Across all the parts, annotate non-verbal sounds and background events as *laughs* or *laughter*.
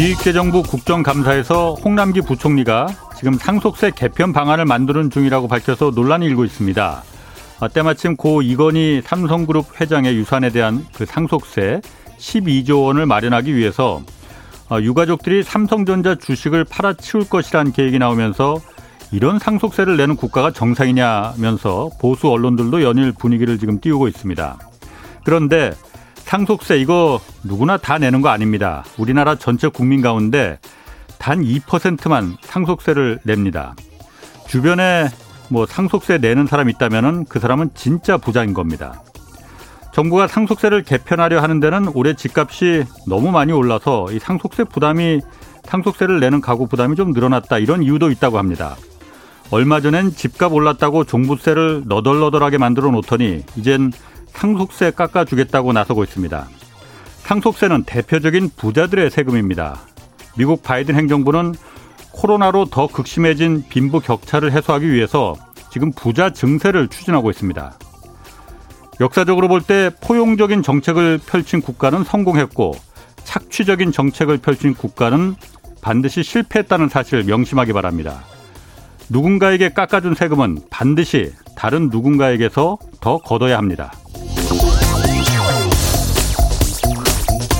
기획재정부 국정감사에서 홍남기 부총리가 지금 상속세 개편 방안을 만드는 중이라고 밝혀서 논란이 일고 있습니다. 아, 때마침 고 이건희 삼성그룹 회장의 유산에 대한 그 상속세 12조 원을 마련하기 위해서 아, 유가족들이 삼성전자 주식을 팔아치울 것이라는 계획이 나오면서 이런 상속세를 내는 국가가 정상이냐면서 보수 언론들도 연일 분위기를 지금 띄우고 있습니다. 그런데 상속세 이거 누구나 다 내는 거 아닙니다. 우리나라 전체 국민 가운데 단 2%만 상속세를 냅니다. 주변에 뭐 상속세 내는 사람 있다면은 그 사람은 진짜 부자인 겁니다. 정부가 상속세를 개편하려 하는 데는 올해 집값이 너무 많이 올라서 이 상속세 부담이 상속세를 내는 가구 부담이 좀 늘어났다 이런 이유도 있다고 합니다. 얼마 전엔 집값 올랐다고 종부세를 너덜너덜하게 만들어 놓더니 이젠 상속세 깎아주겠다고 나서고 있습니다. 상속세는 대표적인 부자들의 세금입니다. 미국 바이든 행정부는 코로나로 더 극심해진 빈부 격차를 해소하기 위해서 지금 부자 증세를 추진하고 있습니다. 역사적으로 볼 때 포용적인 정책을 펼친 국가는 성공했고 착취적인 정책을 펼친 국가는 반드시 실패했다는 사실을 명심하기 바랍니다. 누군가에게 깎아준 세금은 반드시 다른 누군가에게서 더 걷어야 합니다.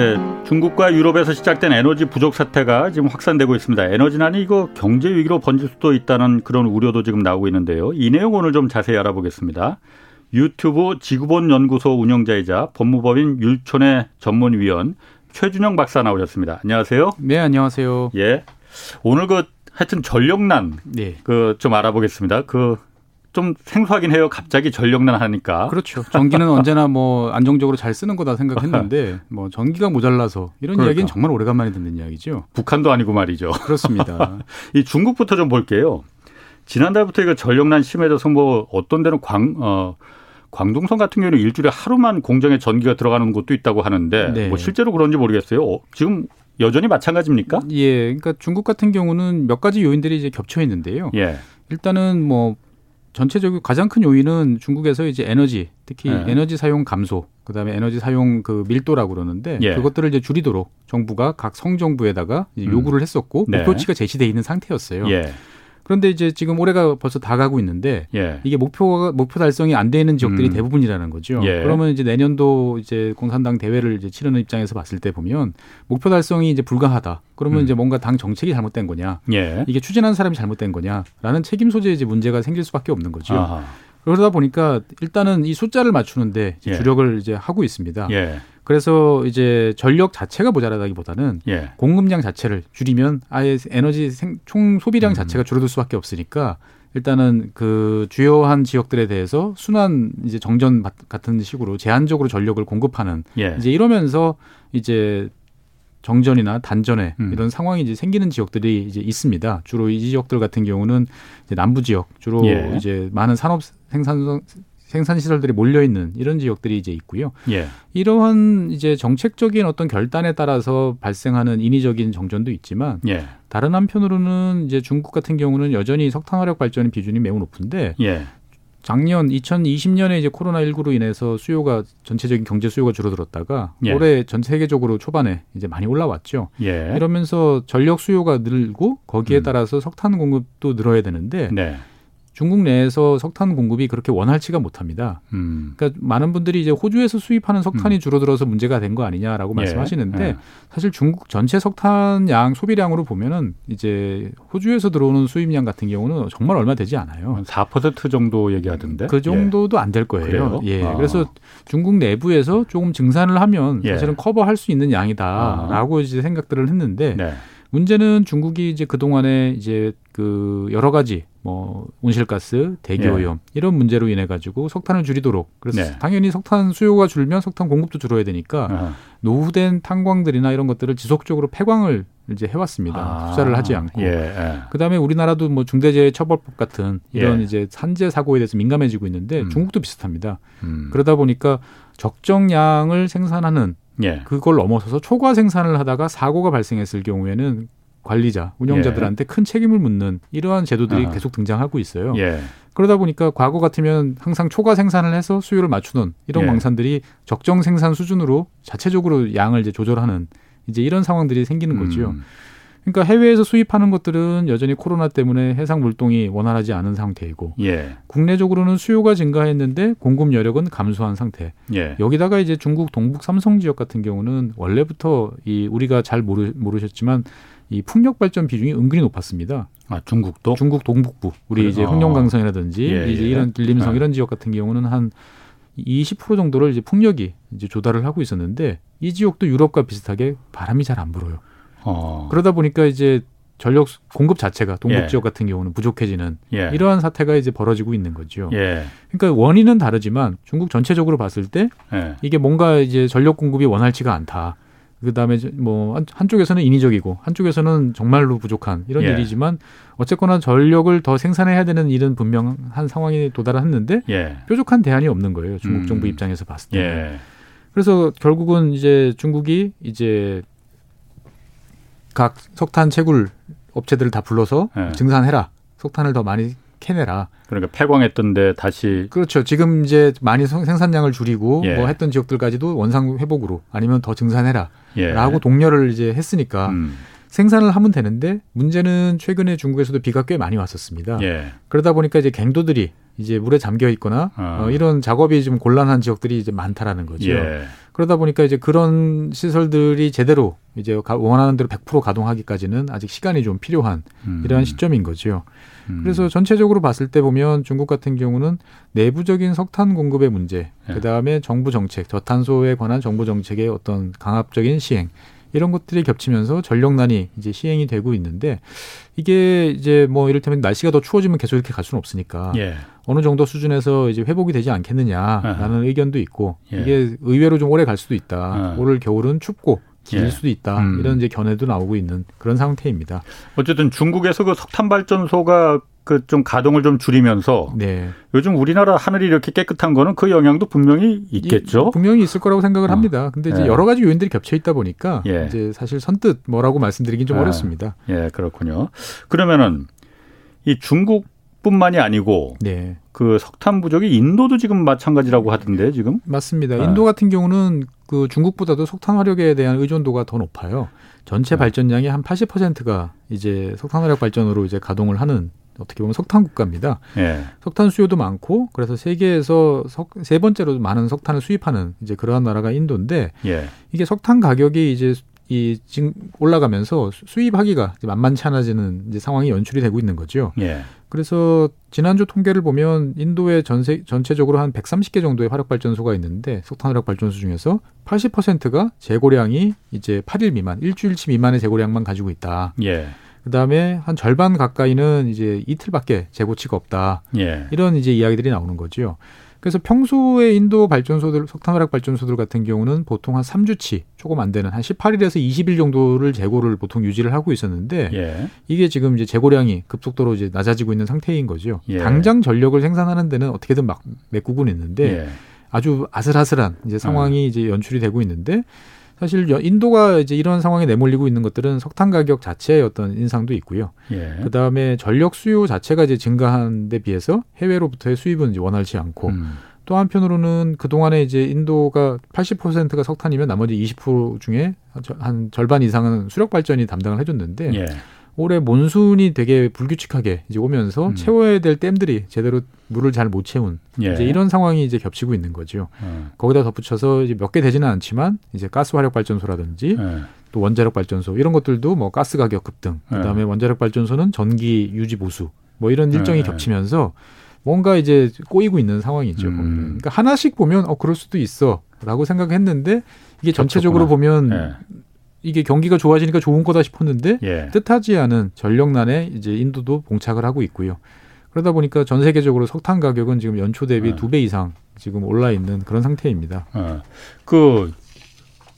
네, 중국과 유럽에서 시작된 에너지 부족 사태가 지금 확산되고 있습니다. 에너지난이 이거 경제 위기로 번질 수도 있다는 그런 우려도 지금 나오고 있는데요. 이 내용 오늘 좀 자세히 알아보겠습니다. 유튜브 지구본 연구소 운영자이자 법무법인 율촌의 전문위원 최준영 박사 나오셨습니다. 안녕하세요. 네, 안녕하세요. 예. 오늘 그 하여튼 전력난 네. 그좀 알아보겠습니다. 그 좀 생소하긴 해요. 갑자기 전력난 하니까. 그렇죠. 전기는 *laughs* 언제나 뭐 안정적으로 잘 쓰는 거다 생각했는데 뭐 전기가 모자라서 이런 그러니까. 이야기는 정말 오래간만에 듣는 이야기죠. 북한도 아니고 말이죠. 그렇습니다. *laughs* 이 중국부터 좀 볼게요. 지난달부터 이거 전력난 심해져서 뭐 어떤 데는 광, 어, 광둥성 같은 경우는 일주일에 하루만 공정에 전기가 들어가는 곳도 있다고 하는데 네. 뭐 실제로 그런지 모르겠어요. 어, 지금 여전히 마찬가지입니까? 예. 그러니까 중국 같은 경우는 몇 가지 요인들이 이제 겹쳐 있는데요. 예. 일단은 뭐 전체적으로 가장 큰 요인은 중국에서 이제 에너지, 특히 네. 에너지 사용 감소, 그다음에 에너지 사용 그 밀도라고 그러는데 예. 그것들을 이제 줄이도록 정부가 각 성정부에다가 음. 요구를 했었고 네. 목표치가 제시돼 있는 상태였어요. 예. 그런데 이제 지금 올해가 벌써 다 가고 있는데 예. 이게 목표가 목표 달성이 안 되는 지역들이 음. 대부분이라는 거죠. 예. 그러면 이제 내년도 이제 공산당 대회를 이제 치르는 입장에서 봤을 때 보면 목표 달성이 이제 불가하다. 그러면 음. 이제 뭔가 당 정책이 잘못된 거냐? 예. 이게 추진한 사람이 잘못된 거냐라는 책임 소재 이제 문제가 생길 수밖에 없는 거죠. 아하. 그러다 보니까 일단은 이 숫자를 맞추는데 예. 주력을 이제 하고 있습니다. 예. 그래서 이제 전력 자체가 모자라다기보다는 예. 공급량 자체를 줄이면 아예 에너지 생, 총 소비량 음. 자체가 줄어들 수밖에 없으니까 일단은 그 주요한 지역들에 대해서 순환 이제 정전 같은 식으로 제한적으로 전력을 공급하는 예. 이제 이러면서 이제 정전이나 단전에 음. 이런 상황이 이제 생기는 지역들이 이제 있습니다. 주로 이 지역들 같은 경우는 이제 남부 지역 주로 예. 이제 많은 산업 생산 생산 시설들이 몰려 있는 이런 지역들이 이제 있고요. 예. 이러한 이제 정책적인 어떤 결단에 따라서 발생하는 인위적인 정전도 있지만 예. 다른 한편으로는 이제 중국 같은 경우는 여전히 석탄 화력 발전의 비중이 매우 높은데 예. 작년 2020년에 이제 코로나 19로 인해서 수요가 전체적인 경제 수요가 줄어들었다가 예. 올해 전 세계적으로 초반에 이제 많이 올라왔죠. 예. 이러면서 전력 수요가 늘고 거기에 음. 따라서 석탄 공급도 늘어야 되는데 네. 중국 내에서 석탄 공급이 그렇게 원활치가 못합니다. 음. 그러니까 많은 분들이 이제 호주에서 수입하는 석탄이 음. 줄어들어서 문제가 된 거 아니냐라고 예. 말씀하시는데 예. 사실 중국 전체 석탄 양 소비량으로 보면은 이제 호주에서 들어오는 수입량 같은 경우는 정말 얼마 되지 않아요. 4% 정도 얘기하던데. 그 정도도 예. 안될 거예요. 그래요? 예. 아. 그래서 중국 내부에서 조금 증산을 하면 예. 사실은 커버할 수 있는 양이다라고 아. 이제 생각들을 했는데 네. 문제는 중국이 이제 그동안에 이제 그 여러 가지 뭐 온실가스, 대기오염 예. 이런 문제로 인해 가지고 석탄을 줄이도록 그래서 네. 당연히 석탄 수요가 줄면 석탄 공급도 줄어야 되니까 아하. 노후된 탄광들이나 이런 것들을 지속적으로 폐광을 이제 해왔습니다. 아, 투자를 하지 않고. 예, 예. 그다음에 우리나라도 뭐 중대재해처벌법 같은 이런 예. 이제 산재 사고에 대해서 민감해지고 있는데 음. 중국도 비슷합니다. 음. 그러다 보니까 적정량을 생산하는 예. 그걸 넘어서서 초과 생산을 하다가 사고가 발생했을 경우에는 관리자, 운영자들한테 예. 큰 책임을 묻는 이러한 제도들이 아. 계속 등장하고 있어요. 예. 그러다 보니까 과거 같으면 항상 초과 생산을 해서 수요를 맞추는 이런 예. 광산들이 적정 생산 수준으로 자체적으로 양을 이제 조절하는 이제 이런 상황들이 생기는 거죠. 음. 그러니까 해외에서 수입하는 것들은 여전히 코로나 때문에 해상 물동이 원활하지 않은 상태이고 예. 국내적으로는 수요가 증가했는데 공급 여력은 감소한 상태. 예. 여기다가 이제 중국 동북 삼성 지역 같은 경우는 원래부터 이 우리가 잘 모르, 모르셨지만 이 풍력 발전 비중이 은근히 높았습니다. 아 중국도? 중국 동북부 우리 그래. 이제 흥룡강성이라든지 예, 이제 예. 이런 길림성 예. 이런 지역 같은 경우는 한 20% 정도를 이제 풍력이 이제 조달을 하고 있었는데 이 지역도 유럽과 비슷하게 바람이 잘 안 불어요. 어. 그러다 보니까 이제 전력 공급 자체가 동북 예. 지역 같은 경우는 부족해지는 예. 이러한 사태가 이제 벌어지고 있는 거죠. 예. 그러니까 원인은 다르지만 중국 전체적으로 봤을 때 예. 이게 뭔가 이제 전력 공급이 원활치가 않다. 그다음에 뭐 한쪽에서는 인위적이고 한쪽에서는 정말로 부족한 이런 예. 일이지만 어쨌거나 전력을 더 생산해야 되는 일은 분명한 상황에 도달했는데 예. 뾰족한 대안이 없는 거예요. 중국 음. 정부 입장에서 봤을 때. 예. 그래서 결국은 이제 중국이 이제 각 석탄 채굴 업체들을 다 불러서 예. 증산해라. 석탄을 더 많이 캐내라. 그러니까 폐광했던데 다시 그렇죠. 지금 이제 많이 생산량을 줄이고 예. 뭐 했던 지역들까지도 원상 회복으로 아니면 더 증산해라라고 예. 독려를 이제 했으니까 음. 생산을 하면 되는데 문제는 최근에 중국에서도 비가 꽤 많이 왔었습니다. 예. 그러다 보니까 이제 갱도들이 이제 물에 잠겨 있거나 어. 어, 이런 작업이 좀 곤란한 지역들이 이제 많다라는 거죠. 예. 그러다 보니까 이제 그런 시설들이 제대로 이제 원하는 대로 100% 가동하기까지는 아직 시간이 좀 필요한 음. 이러한 시점인 거죠. 음. 그래서 전체적으로 봤을 때 보면 중국 같은 경우는 내부적인 석탄 공급의 문제, 예. 그 다음에 정부 정책, 저탄소에 관한 정부 정책의 어떤 강압적인 시행, 이런 것들이 겹치면서 전력난이 이제 시행이 되고 있는데 이게 이제 뭐 이를테면 날씨가 더 추워지면 계속 이렇게 갈 수는 없으니까 예. 어느 정도 수준에서 이제 회복이 되지 않겠느냐라는 예. 의견도 있고 예. 이게 의외로 좀 오래 갈 수도 있다. 예. 올 겨울은 춥고 길 예. 수도 있다. 음. 이런 이제 견해도 나오고 있는 그런 상태입니다. 어쨌든 중국에서 그 석탄 발전소가 그 좀 가동을 좀 줄이면서 네. 요즘 우리나라 하늘이 이렇게 깨끗한 거는 그 영향도 분명히 있겠죠. 이, 분명히 있을 거라고 생각을 어. 합니다. 근데 이제 예. 여러 가지 요인들이 겹쳐 있다 보니까 예. 이제 사실 선뜻 뭐라고 말씀드리긴 좀 예. 어렵습니다. 예, 그렇군요. 그러면은 이 중국 뿐만이 아니고 네. 그 석탄 부족이 인도도 지금 마찬가지라고 하던데 지금 맞습니다. 아. 인도 같은 경우는 그 중국보다도 석탄 화력에 대한 의존도가 더 높아요. 전체 네. 발전량의 한 80%가 이제 석탄 화력 발전으로 이제 가동을 하는 어떻게 보면 석탄 국가입니다. 예. 석탄 수요도 많고 그래서 세계에서 석, 세 번째로 많은 석탄을 수입하는 이제 그러한 나라가 인도인데 예. 이게 석탄 가격이 이제 이 지금 올라가면서 수입하기가 만만치 않아지는 이제 상황이 연출이 되고 있는 거죠. 예. 그래서 지난주 통계를 보면 인도의 전세 전체적으로 한 130개 정도의 화력 발전소가 있는데 석탄 화력 발전소 중에서 80%가 재고량이 이제 8일 미만, 일주일치 미만의 재고량만 가지고 있다. 예. 그다음에 한 절반 가까이는 이제 이틀밖에 재고치가 없다. 예. 이런 이제 이야기들이 나오는 거죠. 그래서 평소에 인도 발전소들 석탄화력 발전소들 같은 경우는 보통 한 3주치 조금 안 되는 한 18일에서 20일 정도를 재고를 보통 유지를 하고 있었는데 예. 이게 지금 이제 재고량이 급속도로 이제 낮아지고 있는 상태인 거죠. 예. 당장 전력을 생산하는 데는 어떻게든 막 메꾸고는 있는데 예. 아주 아슬아슬한 이제 상황이 어. 이제 연출이 되고 있는데 사실 인도가 이제 이런 상황에 내몰리고 있는 것들은 석탄 가격 자체의 어떤 인상도 있고요. 예. 그 다음에 전력 수요 자체가 이제 증가한 데 비해서 해외로부터의 수입은 이제 원활치 않고 음. 또 한편으로는 그동안에 이제 인도가 80%가 석탄이면 나머지 20% 중에 한 절반 이상은 수력 발전이 담당을 해줬는데 예. 올해 몬순이 되게 불규칙하게 이제 오면서 음. 채워야 될 댐들이 제대로 물을 잘 못 채운 예. 이제 이런 상황이 이제 겹치고 있는 거죠. 음. 거기다 덧붙여서 이제 몇 개 되지는 않지만 이제 가스 화력 발전소라든지 예. 또 원자력 발전소 이런 것들도 뭐 가스 가격 급등, 예. 그다음에 원자력 발전소는 전기 유지 보수 뭐 이런 일정이 예. 겹치면서 뭔가 이제 꼬이고 있는 상황이죠. 음. 그러니까 하나씩 보면 어 그럴 수도 있어라고 생각했는데 이게 전체적으로 보면 예. 이게 경기가 좋아지니까 좋은 거다 싶었는데 예. 뜻하지 않은 전력난에 이제 인도도 봉착을 하고 있고요. 그러다 보니까 전 세계적으로 석탄 가격은 지금 연초 대비 어. 두배 이상 지금 올라 있는 그런 상태입니다. 어. 그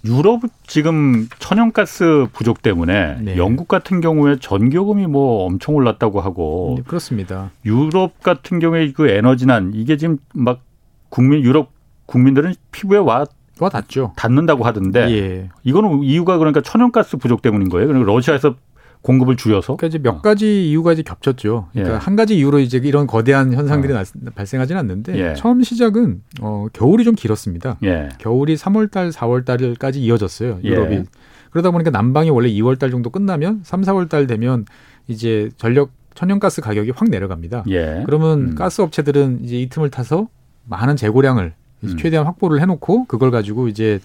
유럽 지금 천연가스 부족 때문에 네. 영국 같은 경우에 전기요금이 뭐 엄청 올랐다고 하고 네, 그렇습니다. 유럽 같은 경우에 그 에너지난 이게 지금 막 국민 유럽 국민들은 피부에 와 와 닿죠. 닿는다고 하던데 예. 이거는 이유가 그러니까 천연가스 부족 때문인 거예요. 그리고 러시아에서 공급을 줄여서. 그러니까 이제 몇 어. 가지 이유가 이제 겹쳤죠. 그러니까 예. 한 가지 이유로 이제 이런 거대한 현상들이 어. 발생하지는 않는데 예. 처음 시작은 어, 겨울이 좀 길었습니다. 예. 겨울이 3월달, 4월달까지 이어졌어요. 예. 유럽이. 그러다 보니까 남방이 원래 2월달 정도 끝나면 3, 4월달 되면 이제 전력 천연가스 가격이 확 내려갑니다. 예. 그러면 음. 가스 업체들은 이제 이 틈을 타서 많은 재고량을 음. 최대한 확보를 해놓고 그걸 가지고 이제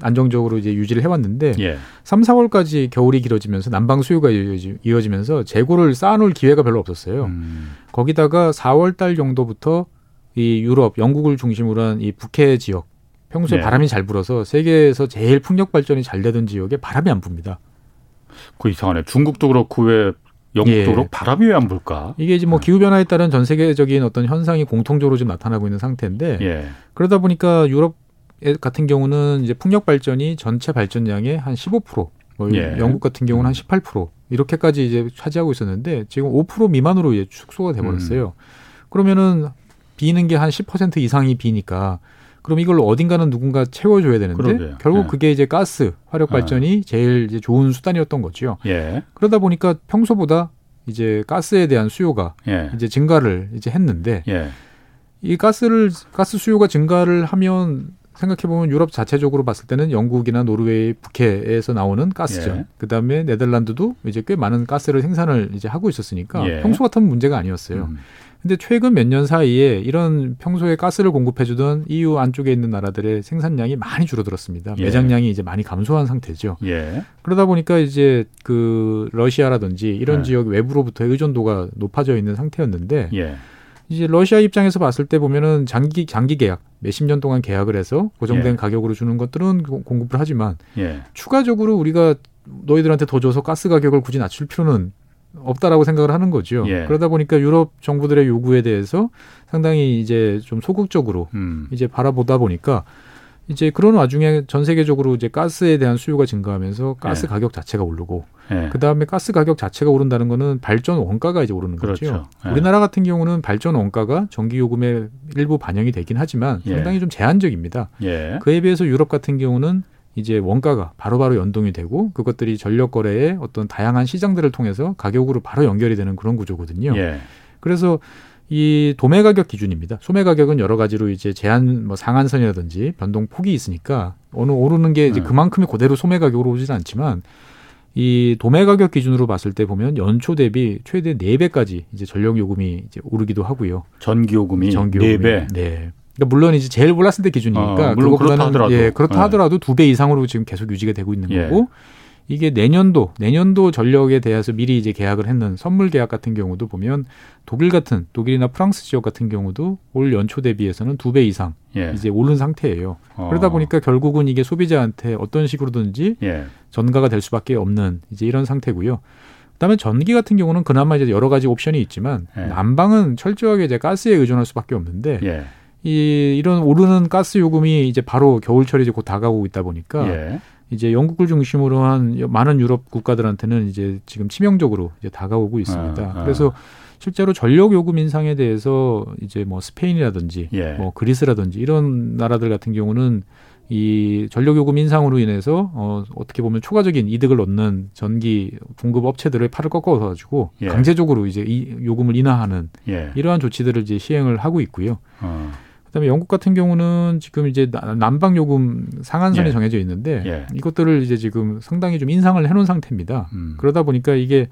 안정적으로 이제 유지를 해왔는데 예. 3, 4월까지 겨울이 길어지면서 난방 수요가 이어지면서 재고를 쌓아놓을 기회가 별로 없었어요. 음. 거기다가 4월 달 정도부터 이 유럽, 영국을 중심으로 한 이 북해 지역 평소에 네. 바람이 잘 불어서 세계에서 제일 풍력 발전이 잘 되던 지역에 바람이 안 붑니다. 그 이상하네. 중국도 그렇고 왜 영국도 예. 바람이 왜 안 불까? 이게 이제 뭐 네. 기후 변화에 따른 전 세계적인 어떤 현상이 공통적으로 좀 나타나고 있는 상태인데 예. 그러다 보니까 유럽 같은 경우는 이제 풍력 발전이 전체 발전량의 한 15%, 뭐 예. 영국 같은 경우는 한18% 이렇게까지 이제 차지하고 있었는데 지금 5% 미만으로 이제 축소가 돼 버렸어요. 음. 그러면은 비는 게 한 10% 이상이 비니까 그럼 이걸 어딘가는 누군가 채워줘야 되는데 그러게요. 결국 예. 그게 이제 가스 화력 발전이 아. 제일 이제 좋은 수단이었던 거죠. 예. 그러다 보니까 평소보다 이제 가스에 대한 수요가 예. 이제 증가를 이제 했는데 예. 이 가스를 가스 수요가 증가를 하면 생각해 보면 유럽 자체적으로 봤을 때는 영국이나 노르웨이, 북해에서 나오는 가스죠. 예. 그 다음에 네덜란드도 이제 꽤 많은 가스를 생산을 이제 하고 있었으니까 예. 평소 같은 문제가 아니었어요. 음. 근데 최근 몇 년 사이에 이런 평소에 가스를 공급해주던 EU 안쪽에 있는 나라들의 생산량이 많이 줄어들었습니다. 예. 매장량이 이제 많이 감소한 상태죠. 예. 그러다 보니까 이제 그 러시아라든지 이런 예. 지역 외부로부터의 의존도가 높아져 있는 상태였는데 예. 이제 러시아 입장에서 봤을 때 보면은 장기 장기 계약 몇십 년 동안 계약을 해서 고정된 예. 가격으로 주는 것들은 공급을 하지만 예. 추가적으로 우리가 너희들한테 더 줘서 가스 가격을 굳이 낮출 필요는 없다라고 생각을 하는 거죠. 예. 그러다 보니까 유럽 정부들의 요구에 대해서 상당히 이제 좀 소극적으로 음. 이제 바라보다 보니까 이제 그런 와중에 전 세계적으로 이제 가스에 대한 수요가 증가하면서 가스 예. 가격 자체가 오르고 예. 그 다음에 가스 가격 자체가 오른다는 거는 발전 원가가 이제 오르는 그렇죠. 거죠. 예. 우리나라 같은 경우는 발전 원가가 전기 요금에 일부 반영이 되긴 하지만 예. 상당히 좀 제한적입니다. 예. 그에 비해서 유럽 같은 경우는 이제 원가가 바로바로 바로 연동이 되고 그것들이 전력 거래의 어떤 다양한 시장들을 통해서 가격으로 바로 연결이 되는 그런 구조거든요. 예. 그래서 이 도매 가격 기준입니다. 소매 가격은 여러 가지로 이제 제한 뭐 상한선이라든지 변동 폭이 있으니까 어느 오르는 게 이제 네. 그만큼이 그대로 소매 가격으로 오지는 않지만 이 도매 가격 기준으로 봤을 때 보면 연초 대비 최대 네배까지 이제 전력 요금이 이제 오르기도 하고요. 전기 요금이 전기 요금이 4배. 네. 그러니까 물론 이제 제일 올랐을 때 기준이니까 어, 물론 그렇다 하더라도 예, 그렇다 네. 하더라도 두 배 이상으로 지금 계속 유지가 되고 있는 예. 거고 이게 내년도 내년도 전력에 대해서 미리 이제 계약을 했는 선물 계약 같은 경우도 보면 독일 같은 독일이나 프랑스 지역 같은 경우도 올 연초 대비해서는 두 배 이상 예. 이제 오른 상태예요. 어. 그러다 보니까 결국은 이게 소비자한테 어떤 식으로든지 예. 전가가 될 수밖에 없는 이제 이런 상태고요. 그다음에 전기 같은 경우는 그나마 이제 여러 가지 옵션이 있지만 예. 난방은 철저하게 이제 가스에 의존할 수밖에 없는데 예. 이 이런 오르는 가스 요금이 이제 바로 겨울철이 이제 곧 다가오고 있다 보니까 예. 이제 영국을 중심으로 한 많은 유럽 국가들한테는 이제 지금 치명적으로 이제 다가오고 있습니다. 아, 아. 그래서 실제로 전력 요금 인상에 대해서 이제 뭐 스페인이라든지 예. 뭐 그리스라든지 이런 나라들 같은 경우는 이 전력 요금 인상으로 인해서 어 어떻게 보면 초과적인 이득을 얻는 전기 공급 업체들의 팔을 꺾어 가지고 예. 강제적으로 이제 이 요금을 인하하는 예. 이러한 조치들을 이제 시행을 하고 있고요. 어. 그다음에 영국 같은 경우는 지금 이제 난방 요금 상한선이 예. 정해져 있는데 예. 이것들을 이제 지금 상당히 좀 인상을 해놓은 상태입니다. 음. 그러다 보니까 이게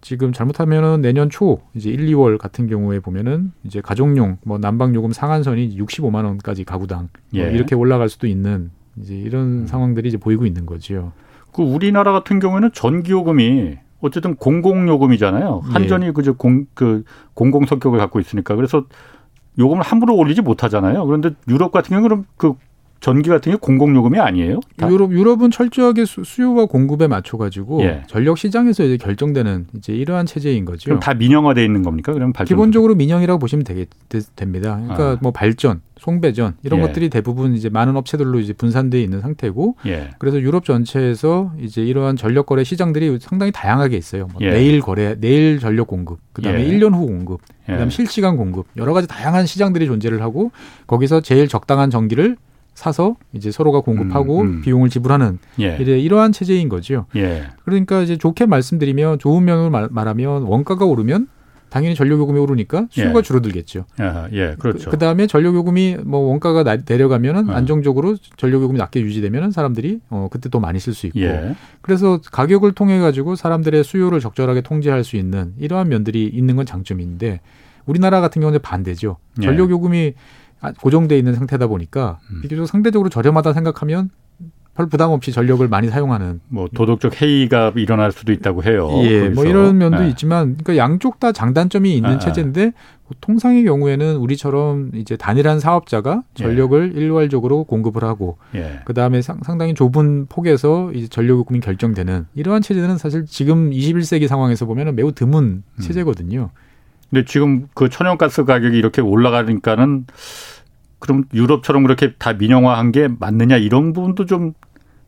지금 잘못하면은 내년 초 이제 1, 2월 같은 경우에 보면은 이제 가족용 뭐 난방 요금 상한선이 65만 원까지 가구당 뭐 예. 뭐 이렇게 올라갈 수도 있는 이제 이런 음. 상황들이 이제 보이고 있는 거지요. 그 우리나라 같은 경우에는 전기 요금이 어쨌든 공공 요금이잖아요. 한전이 예. 그저 공 그 공공 성격을 갖고 있으니까 그래서 요금을 함부로 올리지 못하잖아요. 그런데 유럽 같은 경우는 그 전기 같은 게 공공요금이 아니에요? 다? 유럽 유럽은 철저하게 수, 요와 공급에 맞춰 가지고 예. 전력 시장에서 이제 결정되는 이제 이러한 체제인 거죠. 그럼 다 민영화돼 있는 겁니까? 그럼 발전 기본적으로 민영이라고 보시면 되게 됩니다. 그러니까 아. 뭐 발전, 송배전 이런 예. 것들이 대부분 이제 많은 업체들로 이제 분산돼 있는 상태고 예. 그래서 유럽 전체에서 이제 이러한 전력 거래 시장들이 상당히 다양하게 있어요. 뭐 예. 내일 거래, 내일 전력 공급, 그다음에 예. 1년 후 공급, 그다음에 예. 실시간 공급 여러 가지 다양한 시장들이 존재를 하고 거기서 제일 적당한 전기를 사서 이제 서로가 공급하고 음, 음. 비용을 지불하는 예. 이러한 체제인 거죠. 예. 그러니까 이제 좋게 말씀드리면 좋은 면을 말, 말하면 원가가 오르면 당연히 전력요금이 오르니까 수요가 예. 줄어들겠죠. 아, 예, 그렇죠. 그, 다음에 전력요금이 뭐 원가가 나, 내려가면은 어. 안정적으로 전력요금이 낮게 유지되면은 사람들이 어 그때 더 많이 쓸 수 있고. 예. 그래서 가격을 통해 가지고 사람들의 수요를 적절하게 통제할 수 있는 이러한 면들이 있는 건 장점인데 우리나라 같은 경우는 반대죠. 예. 전력요금이 아, 고정돼 있는 상태다 보니까 음. 비교적 상대적으로 저렴하다 생각하면 별 부담 없이 전력을 많이 사용하는 뭐 도덕적 해이가 일어날 수도 있다고 해요. 예, 거기서. 뭐 이런 면도 네. 있지만 그러니까 양쪽 다 장단점이 있는 아, 체제인데 통상의 경우에는 우리처럼 이제 단일한 사업자가 예. 전력을 예. 일괄적으로 공급을 하고 예. 그다음에 상, 당히 좁은 폭에서 이제 전력 요금이 결정되는 이러한 체제는 사실 지금 21세기 상황에서 보면 매우 드문 음. 체제거든요. 근데 지금 그 천연가스 가격이 이렇게 올라가니까는 그럼 유럽처럼 그렇게 다 민영화한 게 맞느냐 이런 부분도 좀